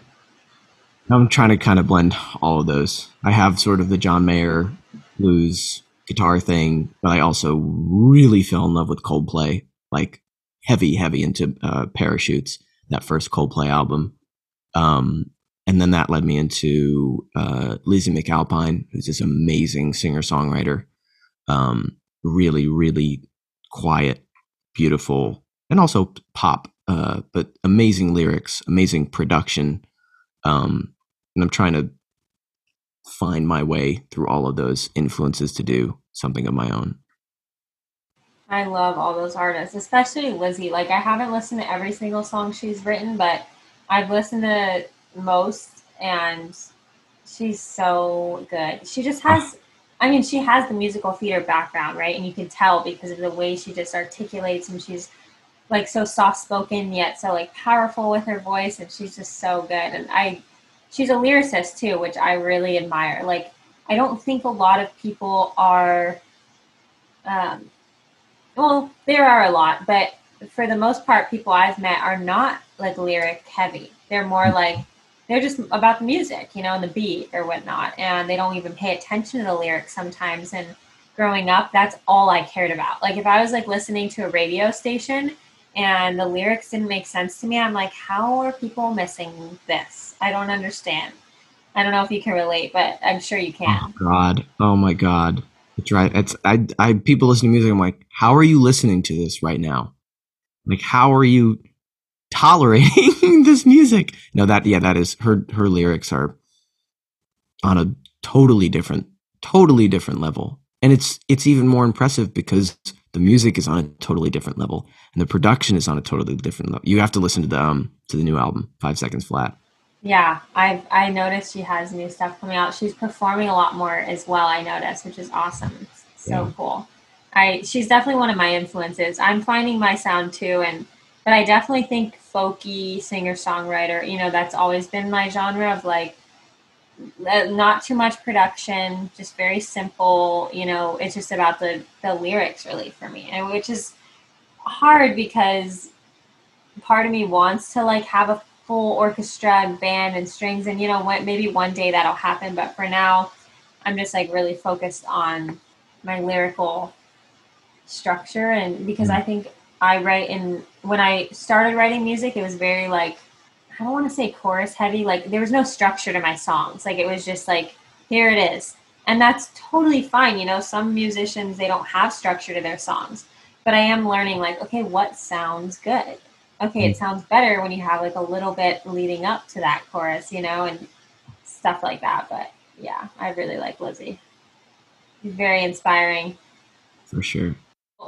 I'm trying to kind of blend all of those. I have sort of the John Mayer blues guitar thing, but I also really fell in love with Coldplay, like heavy, heavy into uh, Parachutes, that first Coldplay album. Um, and then that led me into uh, Lizzy McAlpine, who's this amazing singer songwriter. Um, really, really quiet, beautiful, and also pop, uh, but amazing lyrics, amazing production. Um, and I'm trying to find my way through all of those influences to do something of my own. I love all those artists, especially Lizzy. Like I haven't listened to every single song she's written, but I've listened to most and she's so good. She just has I mean, she has the musical theater background, right? And you can tell because of the way she just articulates and she's like so soft spoken yet so like powerful with her voice and she's just so good. And I she's a lyricist too, which I really admire. Like I don't think a lot of people are um well, there are a lot, but for the most part, people I've met are not like lyric heavy. They're more like they're just about the music, you know, and the beat or whatnot, and they don't even pay attention to the lyrics sometimes. And growing up, that's all I cared about. Like if I was like listening to a radio station and the lyrics didn't make sense to me, I'm like, how are people missing this? I don't understand. I don't know if you can relate, but I'm sure you can. Oh God! Oh my God! It's right. It's I. I people listen to music. I'm like, how are you listening to this right now? Like, how are you tolerating this music? No, that yeah, that is her. Her lyrics are on a totally different, totally different level, and it's it's even more impressive because the music is on a totally different level, and the production is on a totally different level. You have to listen to the um to the new album, Five Seconds Flat. Yeah, i've I noticed she has new stuff coming out. She's performing a lot more as well. I noticed, which is awesome. It's so Yeah. cool. I she's definitely one of my influences. I'm finding my sound too, and but I definitely think folky singer songwriter. You know, that's always been my genre of like Uh, not too much production, just very simple. You know, it's just about the the lyrics really for me, and which is hard because part of me wants to like have a full orchestra band and strings and you know what maybe one day that'll happen but for now i'm just like really focused on my lyrical structure and because hmm. i think i write in when i started writing music it was very like i don't want to say chorus heavy like there was no structure to my songs like it was just like here it is and that's totally fine you know some musicians they don't have structure to their songs but i am learning like okay what sounds good okay, it mm. sounds better when you have like a little bit leading up to that chorus, you know, and stuff like that. But yeah, I really like Lizzy. Very inspiring. For sure.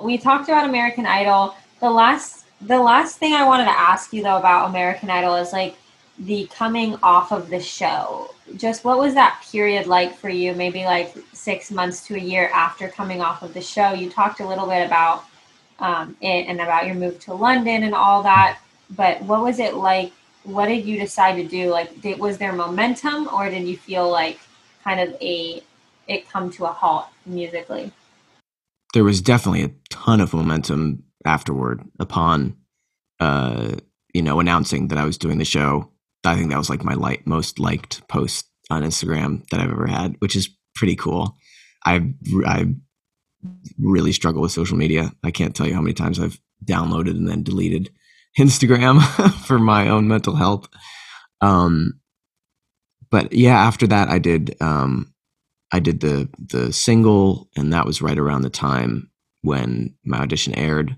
We talked about American Idol. The last the last thing I wanted to ask you though about American Idol is like the coming off of the show. Just what was that period like for you? Maybe like six months to a year after coming off of the show. You talked a little bit about um, it and about your move to London and all that. But what was it like? What did you decide to do? Like, did, was there momentum, or did you feel like kind of a it come to a halt musically? There was definitely a ton of momentum afterward upon, uh, you know, announcing that I was doing the show. I think that was like my light, most liked post on Instagram that I've ever had, which is pretty cool. I I really struggle with social media. I can't tell you how many times I've downloaded and then deleted Instagram for my own mental health. Um, but yeah, after that, I did um, I did the the single, and that was right around the time when my audition aired.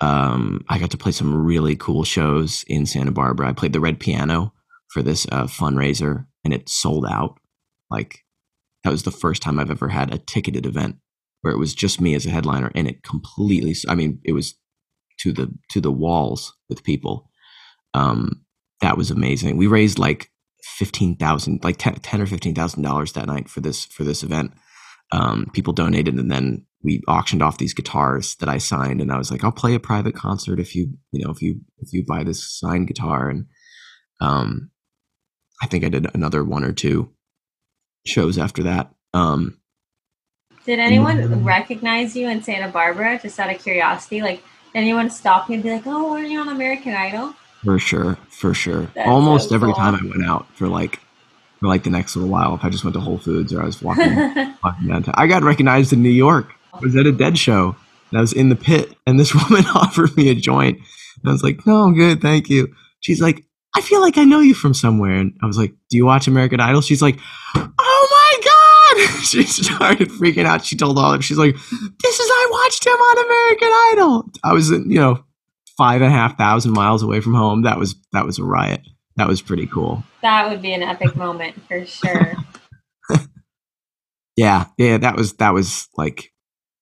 Um, I got to play some really cool shows in Santa Barbara. I played the Red Piano for this uh, fundraiser, and it sold out. Like that was the first time I've ever had a ticketed event where it was just me as a headliner, and it completely. I mean, it was to the to the walls with people. Um, that was amazing. We raised like fifteen thousand, like 10, 10 or fifteen thousand dollars that night for this for this event. Um, people donated, and then we auctioned off these guitars that I signed, and I was like, "I'll play a private concert if you, you know, if you if you buy this signed guitar." And um, I think I did another one or two shows after that. Um, did anyone recognize you in Santa Barbara? Just out of curiosity, like did anyone stop you and be like, "Oh, are you on American Idol?" For sure, for sure. That's Almost so every time I went out for like for like the next little while, if I just went to Whole Foods or I was walking walking downtown, I got recognized in New York. I was at a Dead show and I was in the pit, and this woman offered me a joint, and I was like, "No, I'm good, thank you." She's like, "I feel like I know you from somewhere," and I was like, "Do you watch American Idol?" She's like, "Oh my god!" she started freaking out. She told Olive, she's like, "This is I watched him on American Idol." I was, you know, five and a half thousand miles away from home. That was that was a riot. That was pretty cool. That would be an epic moment for sure. yeah, yeah, that was that was like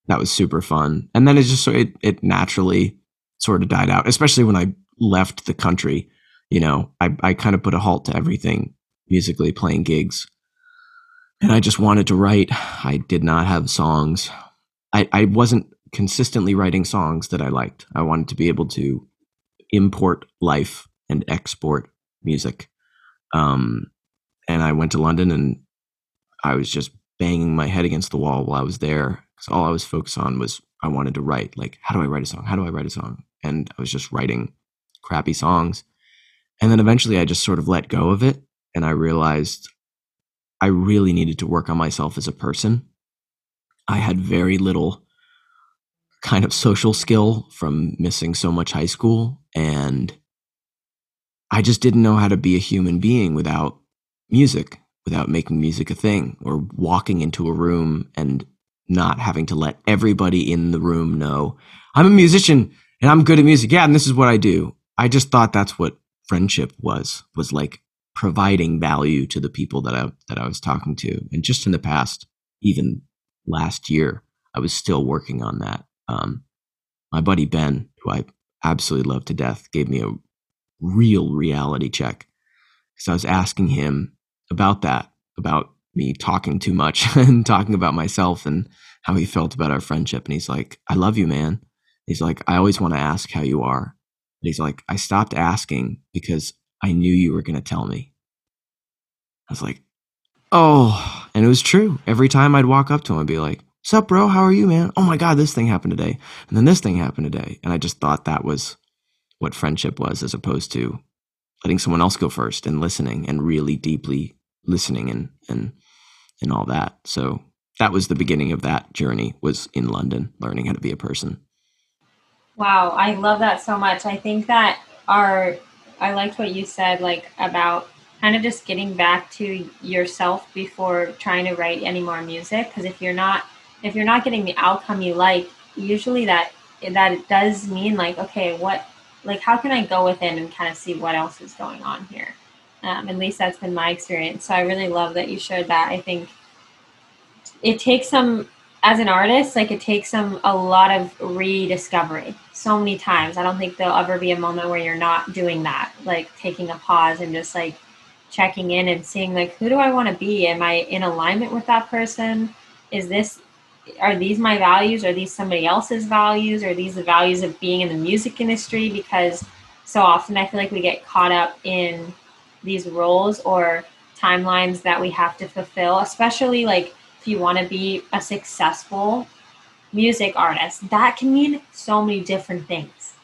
that was super fun. And then it just it it naturally sort of died out, especially when I left the country. You know, I I kind of put a halt to everything musically, playing gigs, and I just wanted to write. I did not have songs. I I wasn't consistently writing songs that I liked. I wanted to be able to import life and export music. Um, and I went to London and I was just banging my head against the wall while I was there because all I was focused on was I wanted to write. Like, how do I write a song? How do I write a song? And I was just writing crappy songs. And then eventually I just sort of let go of it and I realized I really needed to work on myself as a person. I had very little kind of social skill from missing so much high school. And I just didn't know how to be a human being without music, without making music a thing or walking into a room and not having to let everybody in the room know I'm a musician and I'm good at music. Yeah, and this is what I do. I just thought that's what friendship was, was like providing value to the people that I that I was talking to. And just in the past, even last year, I was still working on that. Um, my buddy Ben, who I absolutely love to death, gave me a real reality check because I was asking him about that, about me talking too much and talking about myself and how he felt about our friendship. And he's like, I love you, man. He's like, I always want to ask how you are. And he's like, I stopped asking because I knew you were going to tell me. I was like, oh, and it was true. Every time I'd walk up to him, I'd be like, What's up, bro? How are you, man? Oh my God, this thing happened today. And then this thing happened today. And I just thought that was what friendship was as opposed to letting someone else go first and listening and really deeply listening and, and, and all that. So that was the beginning of that journey was in London, learning how to be a person. Wow. I love that so much. I think that our, I liked what you said, like about kind of just getting back to yourself before trying to write any more music. Because if you're not if you're not getting the outcome you like, usually that that does mean like, okay, what like how can I go within and kind of see what else is going on here? Um, at least that's been my experience. So I really love that you shared that. I think it takes some as an artist, like it takes some a lot of rediscovery so many times. I don't think there'll ever be a moment where you're not doing that, like taking a pause and just like checking in and seeing like who do I want to be? Am I in alignment with that person? Is this are these my values? Are these somebody else's values? Are these the values of being in the music industry? Because so often I feel like we get caught up in these roles or timelines that we have to fulfill, especially like if you want to be a successful music artist, that can mean so many different things.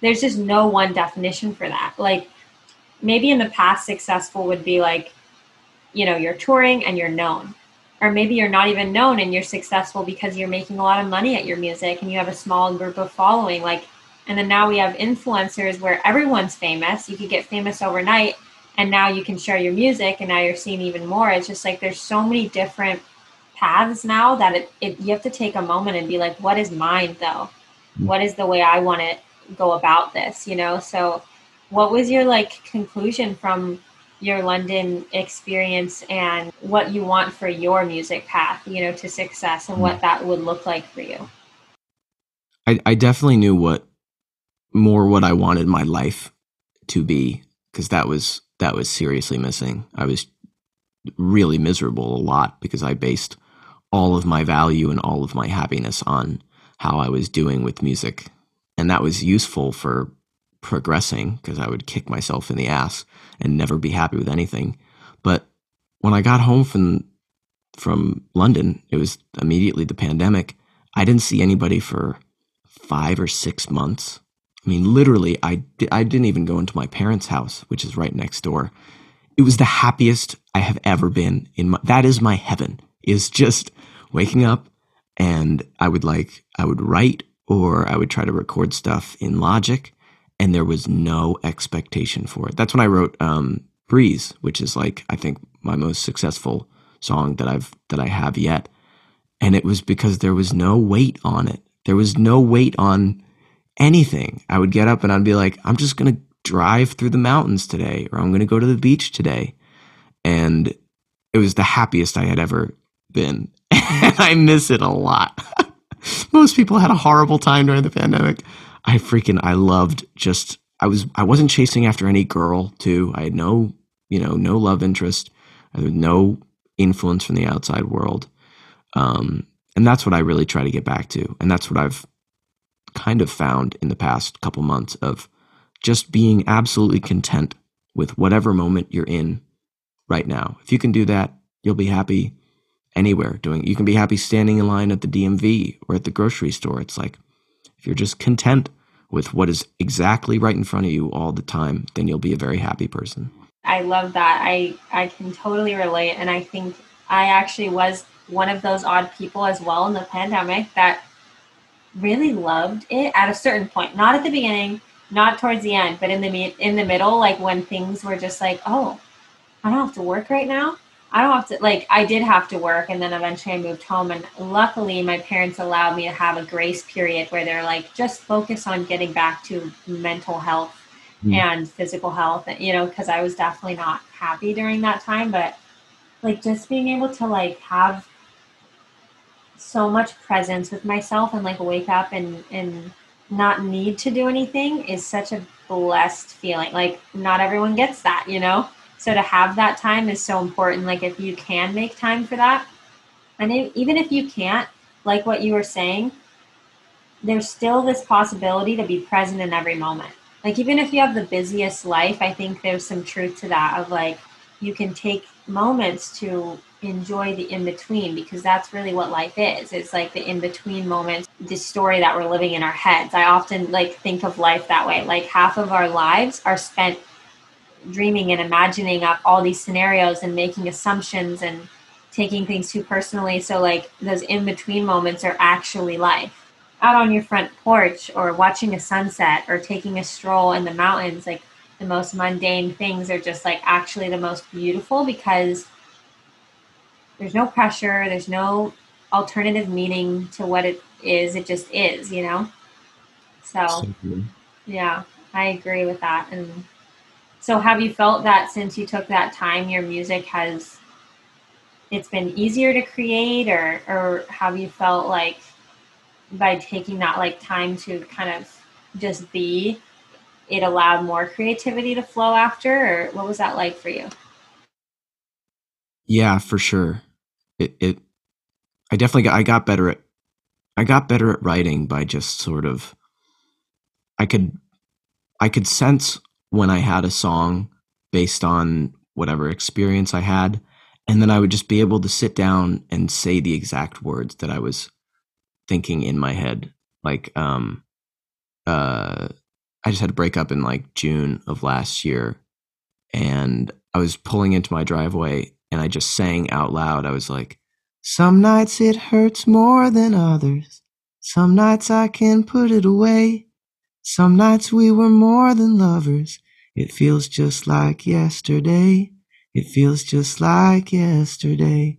There's just no one definition for that. Like maybe in the past, successful would be like, you know, you're touring and you're known. Or maybe you're not even known and you're successful because you're making a lot of money at your music and you have a small group of following. Like, and then now we have influencers where everyone's famous. You could get famous overnight and now you can share your music and now you're seeing even more. It's just like there's so many different paths now that it, it you have to take a moment and be like what is mine though mm. what is the way i want to go about this you know so what was your like conclusion from your london experience and what you want for your music path you know to success and what that would look like for you i, I definitely knew what more what i wanted my life to be because that was that was seriously missing i was really miserable a lot because i based all of my value and all of my happiness on how I was doing with music. And that was useful for progressing because I would kick myself in the ass and never be happy with anything. But when I got home from from London, it was immediately the pandemic. I didn't see anybody for 5 or 6 months. I mean, literally, I, I didn't even go into my parents' house, which is right next door. It was the happiest I have ever been in my, that is my heaven is just waking up and I would like, I would write or I would try to record stuff in Logic and there was no expectation for it. That's when I wrote um, Breeze, which is like, I think my most successful song that I've, that I have yet. And it was because there was no weight on it. There was no weight on anything. I would get up and I'd be like, I'm just to drive through the mountains today, or I'm to go to the beach today. And it was the happiest I had ever been. and I miss it a lot. Most people had a horrible time during the pandemic. I freaking I loved just I was I wasn't chasing after any girl too. I had no, you know, no love interest. I had no influence from the outside world. Um, and that's what I really try to get back to. And that's what I've kind of found in the past couple months of just being absolutely content with whatever moment you're in right now. If you can do that, you'll be happy anywhere doing you can be happy standing in line at the DMV or at the grocery store it's like if you're just content with what is exactly right in front of you all the time then you'll be a very happy person. I love that. I I can totally relate. And I think I actually was one of those odd people as well in the pandemic that really loved it at a certain point. Not at the beginning not towards the end but in the in the middle like when things were just like oh I don't have to work right now I don't have to like I did have to work and then eventually I moved home and luckily my parents allowed me to have a grace period where they're like just focus on getting back to mental health mm. and physical health you know because I was definitely not happy during that time but like just being able to like have so much presence with myself and like wake up and and not need to do anything is such a blessed feeling like not everyone gets that you know so to have that time is so important. Like if you can make time for that, and even if you can't, like what you were saying, there's still this possibility to be present in every moment. Like even if you have the busiest life, I think there's some truth to that of like you can take moments to enjoy the in between because that's really what life is. It's like the in between moments, the story that we're living in our heads. I often like think of life that way. Like half of our lives are spent dreaming and imagining up all these scenarios and making assumptions and taking things too personally. So, like, those in between moments are actually life. Out on your front porch, or watching a sunset, or taking a stroll in the mountains, like, the most mundane things are just like actually the most beautiful because there's no pressure, there's no alternative meaning to what it is, it just is, you know? So, yeah, I agree with that. And So have you felt that since you took that time, your music has it's been easier to create, or or have you felt like by taking that like time to kind of just be, it allowed more creativity to flow after, or what was that like for you? Yeah, for sure. It it I definitely got I got better at I got better at writing by just sort of I could I could sense when I had a song based on whatever experience I had. And then I would just be able to sit down and say the exact words that I was thinking in my head. Like, um, uh, I just had to break up in like June of last year. And I was pulling into my driveway and I just sang out loud. I was like, Some nights it hurts more than others. Some nights I can put it away. Some nights we were more than lovers. It feels just like yesterday. It feels just like yesterday.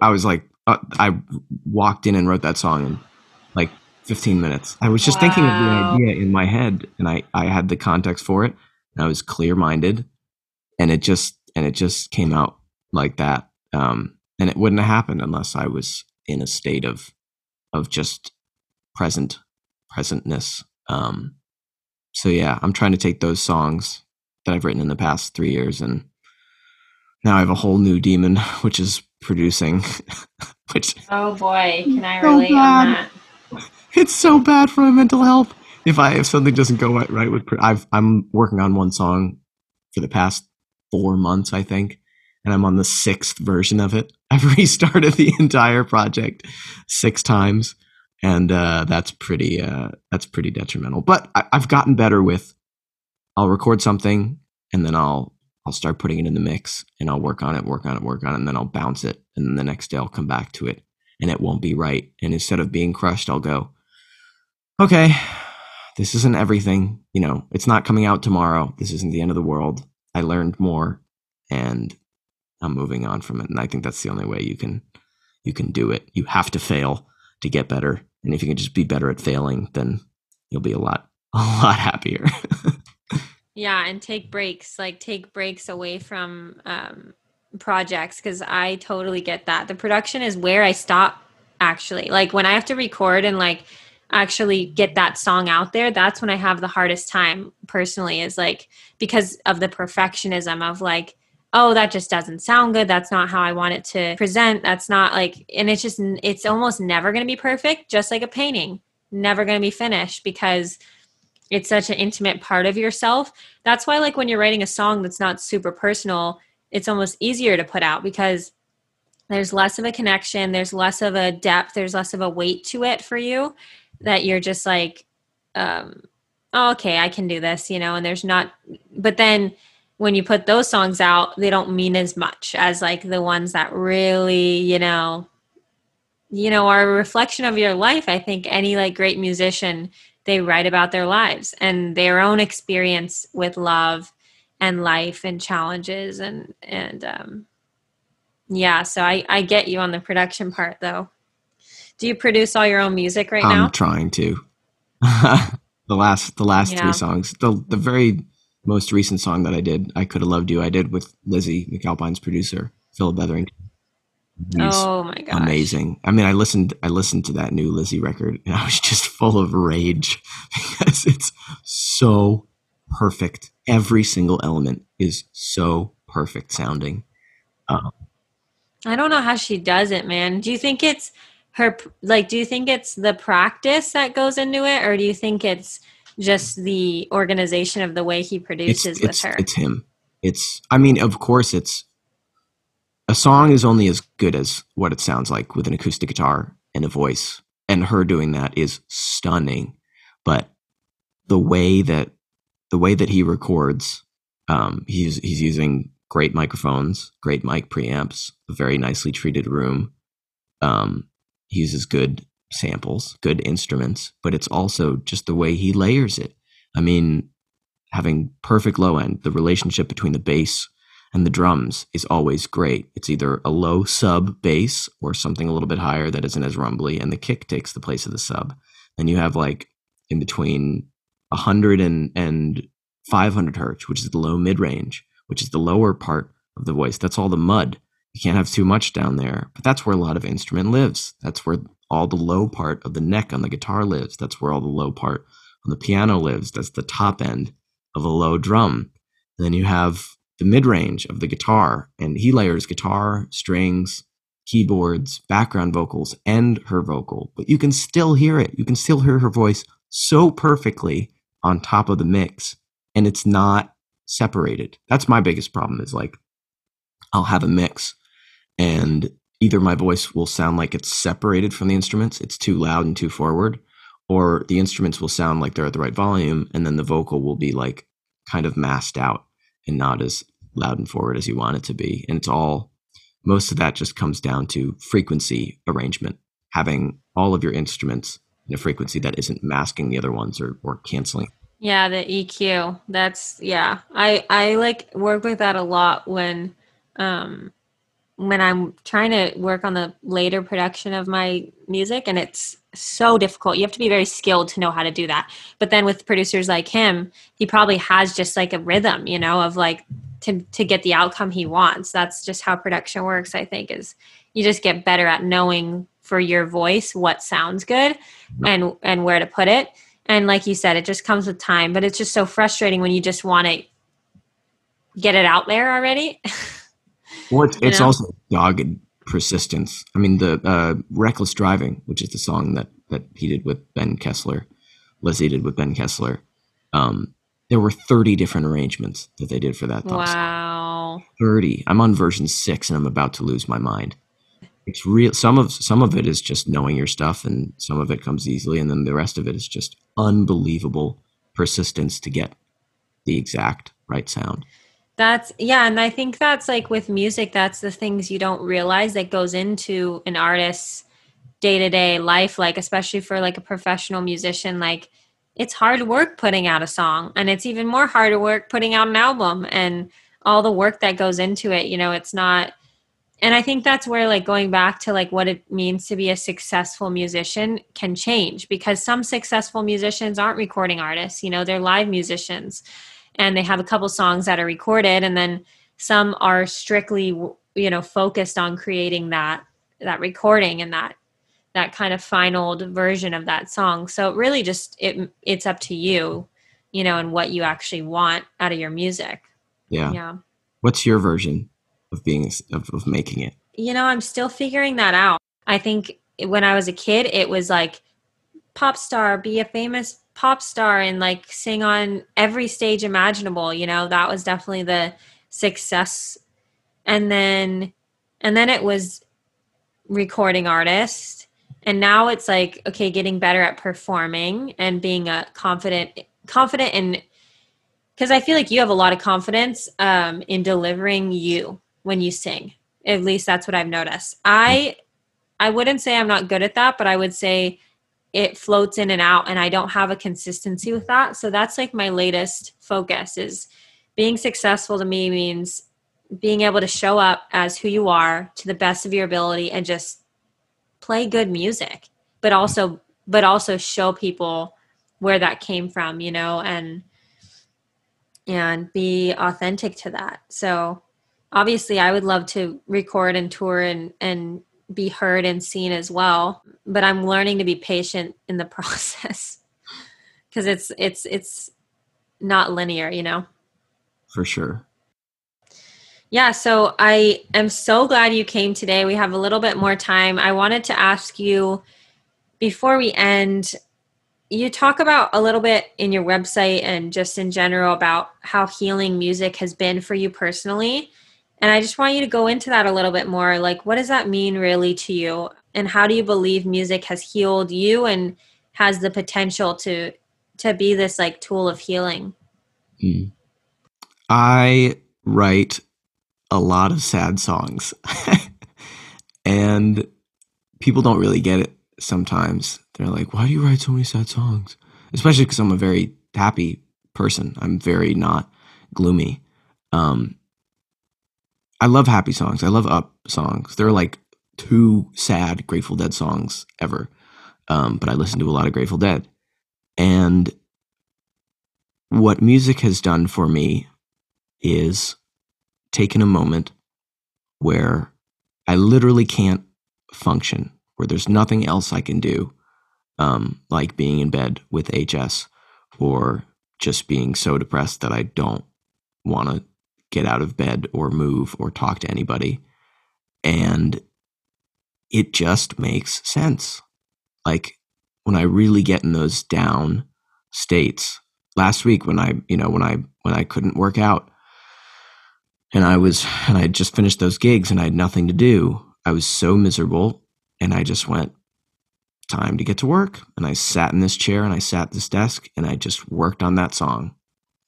I was like, uh, I walked in and wrote that song in like 15 minutes. I was just wow. thinking of the idea in my head and I, I had the context for it. And I was clear minded and it just, and it just came out like that. Um, and it wouldn't have happened unless I was in a state of, of just present, presentness. Um, so yeah, I'm trying to take those songs that I've written in the past three years and now I have a whole new demon, which is producing. which oh boy, can I relate so on that? It's so bad for my mental health. If I if something doesn't go right with, I've I'm working on one song for the past four months, I think, and I'm on the sixth version of it. I've restarted the entire project six times and uh, that's pretty uh, that's pretty detrimental. But I, I've gotten better with. I'll record something and then I'll I'll start putting it in the mix and I'll work on it, work on it, work on it, and then I'll bounce it, and then the next day I'll come back to it and it won't be right. And instead of being crushed, I'll go, okay, this isn't everything. You know, it's not coming out tomorrow. This isn't the end of the world. I learned more, and I'm moving on from it. And I think that's the only way you can you can do it. You have to fail to get better and if you can just be better at failing, then you'll be a lot a lot happier. yeah, and take breaks, like take breaks away from um, projects because I totally get that. The production is where I stop actually. Like when I have to record and like actually get that song out there, that's when I have the hardest time personally is like because of the perfectionism of like oh that just doesn't sound good. That's not how i want it to present. That's not like and it's just it's almost never going to be perfect just like a painting. Never going to be finished because it's such an intimate part of yourself. That's why like when you're writing a song that's not super personal it's almost easier to put out because there's less of a connection there's less of a depth there's less of a weight to it for you that you're just like um oh, okay i can do this you know and there's not but then when you put those songs out, they don't mean as much as like the ones that really, you know, you know, are a reflection of your life. I think any like great musician, they write about their lives and their own experience with love and life and challenges and and um yeah, so I I get you on the production part though. Do you produce all your own music right I'm now? I'm trying to. the last the last yeah. three songs. The the very most recent song that I did, I Could Have Loved You, I did with Lizzy McAlpine's producer, Philip Etherington. He's oh my god. Amazing. I mean, I listened I listened to that new Lizzie record and I was just full of rage because it's so perfect. Every single element is so perfect sounding. Um, I don't know how she does it, man. Do you think it's her like do you think it's the practice that goes into it or do you think it's just the organization of the way he produces it's, with it's, her. It's him. It's I mean, of course it's a song is only as good as what it sounds like with an acoustic guitar and a voice. And her doing that is stunning. But the way that the way that he records, um, he's he's using great microphones, great mic preamps, a very nicely treated room. Um, he uses good samples, good instruments, but it's also just the way he layers it. I mean, having perfect low end, the relationship between the bass and the drums is always great. It's either a low sub bass or something a little bit higher that isn't as rumbly, and the kick takes the place of the sub. Then you have like in between 100 and, and 500 hertz, which is the low mid range, which is the lower part of the voice. That's all the mud. You can't have too much down there, but that's where a lot of instrument lives. That's where all the low part of the neck on the guitar lives. That's where all the low part on the piano lives. That's the top end of a low drum. And then you have the mid range of the guitar, and he layers guitar, strings, keyboards, background vocals, and her vocal. But you can still hear it. You can still hear her voice so perfectly on top of the mix, and it's not separated. That's my biggest problem is like, I'll have a mix, and either my voice will sound like it's separated from the instruments, it's too loud and too forward, or the instruments will sound like they're at the right volume, and then the vocal will be like kind of masked out and not as loud and forward as you want it to be. And it's all, most of that just comes down to frequency arrangement, having all of your instruments in a frequency that isn't masking the other ones or, or canceling. Yeah, the EQ. That's yeah. I I like work with that a lot when um when I'm trying to work on the later production of my music and it's so difficult. You have to be very skilled to know how to do that. But then with producers like him, he probably has just like a rhythm, you know, of like to to get the outcome he wants. That's just how production works, I think, is you just get better at knowing for your voice what sounds good and and where to put it. And like you said, it just comes with time, but it's just so frustrating when you just want to get it out there already. Well, it's, it's also dogged persistence. I mean, the uh, "Reckless Driving," which is the song that that he did with Ben Kessler, Lizzy did with Ben Kessler. Um, there were 30 different arrangements that they did for that. Wow. Song. 30. I'm on version six, and I'm about to lose my mind. It's real. Some of some of it is just knowing your stuff, and some of it comes easily, and then the rest of it is just unbelievable persistence to get the exact right sound. That's yeah, and I think that's like with music, that's the things you don't realize that goes into an artist's day-to-day life like especially for like a professional musician like it's hard work putting out a song and it's even more hard work putting out an album and all the work that goes into it you know it's not and i think that's where like going back to like what it means to be a successful musician can change because some successful musicians aren't recording artists you know they're live musicians and they have a couple songs that are recorded and then some are strictly you know focused on creating that that recording and that that kind of final version of that song. So it really just it it's up to you you know and what you actually want out of your music. Yeah. Yeah. What's your version of being of, of making it? You know i'm still figuring that out. I think when i was a kid it was like pop star be a famous pop star and like sing on every stage imaginable you know? That was definitely the success. And then and then it was recording artist. And now it's like okay getting better at performing and being a confident confident in because i feel like you have a lot of confidence um, in delivering you when you sing. At least that's what i've noticed. I i wouldn't say i'm not good at that but i would say it floats in and out and i don't have a consistency with that. So that's like my latest focus is being successful to me means being able to show up as who you are to the best of your ability and just play good music but also but also show people where that came from you know and and be authentic to that. So obviously i would love to record and tour and and be heard and seen as well but i'm learning to be patient in the process. Because it's it's it's not linear you know? For sure. Yeah so i am so glad you came today. We have a little bit more time. I wanted to ask you before we end you talk about a little bit in your website and just in general about how healing music has been for you personally and I just want you to go into that a little bit more. Like, what does that mean really to you? And how do you believe music has healed you and has the potential to to be this like tool of healing? Mm. I write a lot of sad songs. and people don't really get it sometimes. They're like, why do you write so many sad songs? Especially because I'm a very happy person. I'm very not gloomy. Um, I love happy songs. I love up songs. There are like two sad Grateful Dead songs ever. Um, but I listen to a lot of Grateful Dead. And what music has done for me is taken a moment where I literally can't function, where there's nothing else I can do, um, like being in bed with HS or just being so depressed that I don't want to get out of bed or move or talk to anybody. And it just makes sense. Like when I really get in those down states, last week when I, you know, when I when I couldn't work out and I was and I had just finished those gigs and I had nothing to do. I was so miserable and I just went time to get to work and I sat in this chair and I sat at this desk and I just worked on that song.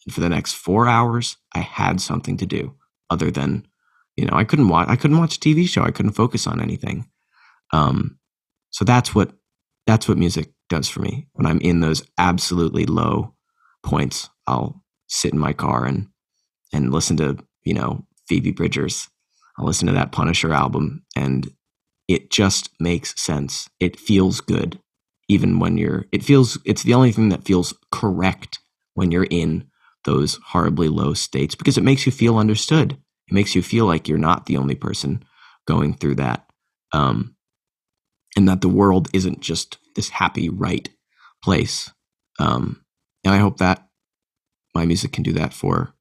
And for the next 4 hours I had something to do other than you know, I couldn't watch I couldn't watch a TV show. I couldn't focus on anything. Um so that's what that's what music does for me when I'm in those absolutely low points, I'll sit in my car and and listen to you know Phoebe Bridgers. I'll listen to that Punisher album, and it just makes sense. It feels good, even when you're. It feels. It's the only thing that feels correct when you're in those horribly low states because it makes you feel understood. It makes you feel like you're not the only person going through that, um, and that the world isn't just this happy right place. Um, and I hope that my music can do that for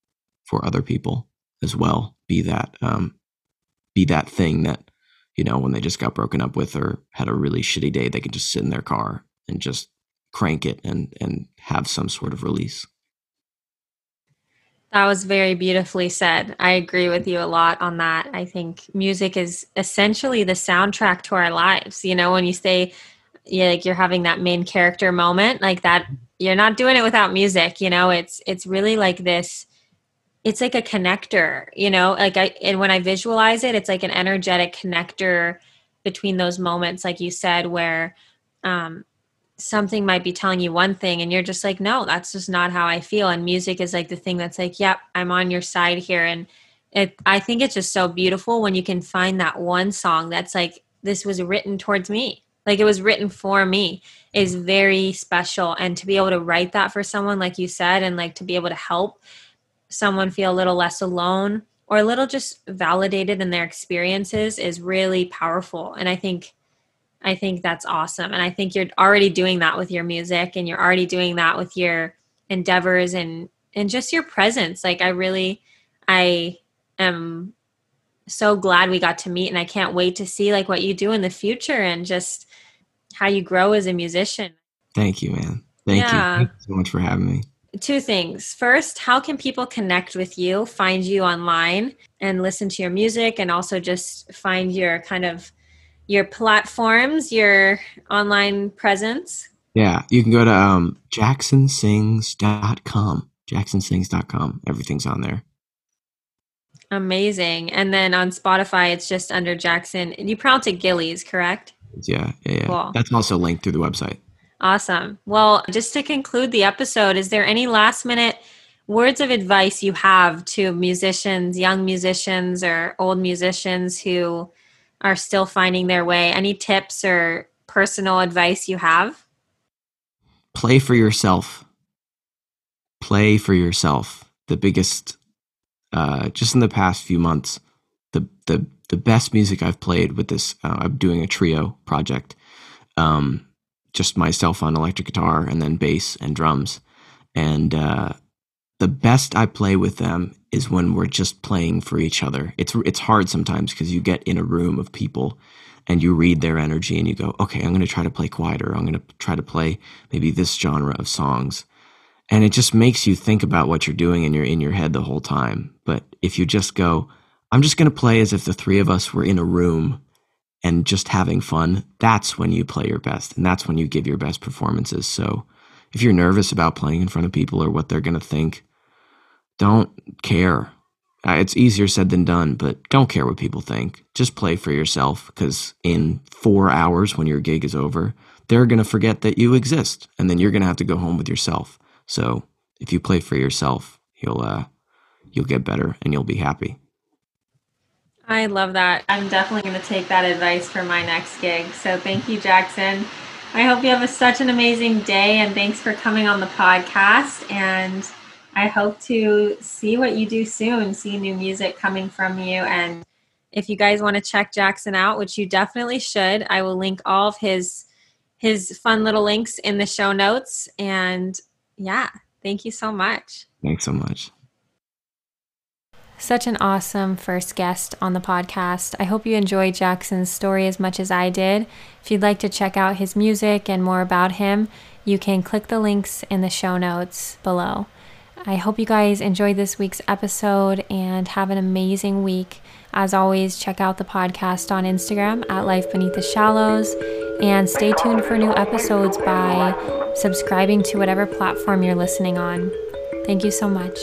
for other people as well. Be that um, be that thing that you know when they just got broken up with or had a really shitty day, they can just sit in their car and just crank it and and have some sort of release. That was very beautifully said. I agree with you a lot on that. I think music is essentially the soundtrack to our lives. You know, when you say yeah, like you're having that main character moment, like that you're not doing it without music you know it's it's really like this it's like a connector you know like i and when i visualize it it's like an energetic connector between those moments like you said where um something might be telling you one thing and you're just like no that's just not how i feel. And music is like the thing that's like yep i'm on your side here. And it i think it's just so beautiful when you can find that one song that's like this was written towards me. Like it was written for me is mm. very special. And to be able to write that for someone like you said and like to be able to help someone feel a little less alone or a little just validated in their experiences is really powerful. And i think i think that's awesome and i think you're already doing that with your music and you're already doing that with your endeavors and and just your presence like i really i am so glad we got to meet and i can't wait to see like what you do in the future and just how you grow as a musician. Thank you, man. Thank yeah. you. Thank you so much for having me. Two things. First, how can people connect with you, find you online, and listen to your music, and also just find your kind of your platforms, your online presence? Yeah, you can go to um, jacksonsings.com. Jacksonsings.com. Everything's on there. Amazing. And then on Spotify, it's just under Jackson. You pronounce it Gillies, correct? Yeah, yeah, yeah. Cool. That's also linked through the website. Awesome. Well, just to conclude the episode, is there any last minute words of advice you have to musicians, young musicians, or old musicians who are still finding their way? Any tips or personal advice you have? Play for yourself. Play for yourself. The biggest, uh, just in the past few months, the the the best music I've played with this. Uh, I'm doing a trio project, um, just myself on electric guitar and then bass and drums, and uh, the best I play with them is when we're just playing for each other. It's it's hard sometimes because you get in a room of people and you read their energy and you go, okay, I'm going to try to play quieter. I'm going to try to play maybe this genre of songs. And it just makes you think about what you're doing and you're in your head the whole time. But if you just go, I'm just going to play as if the three of us were in a room and just having fun. That's when you play your best and that's when you give your best performances. So if you're nervous about playing in front of people or what they're going to think, don't care. Uh, it's easier said than done, but don't care what people think. Just play for yourself because in four hours when your gig is over, they're going to forget that you exist and then you're going to have to go home with yourself. So if you play for yourself, you'll, uh, you'll get better and you'll be happy. I love that. I'm definitely going to take that advice for my next gig. So thank you, Jackson. I hope you have a, such an amazing day and thanks for coming on the podcast. And I hope to see what you do soon, see new music coming from you. And if you guys want to check Jackson out, which you definitely should, I will link all of his his fun little links in the show notes. And yeah, thank you so much. Thanks so much. Such an awesome first guest on the podcast. I hope you enjoyed Jackson's story as much as I did. If you'd like to check out his music and more about him, you can click the links in the show notes below. I hope you guys enjoyed this week's episode and have an amazing week. As always, check out the podcast on Instagram at Life Beneath the Shallows and stay tuned for new episodes by subscribing to whatever platform you're listening on. Thank you so much.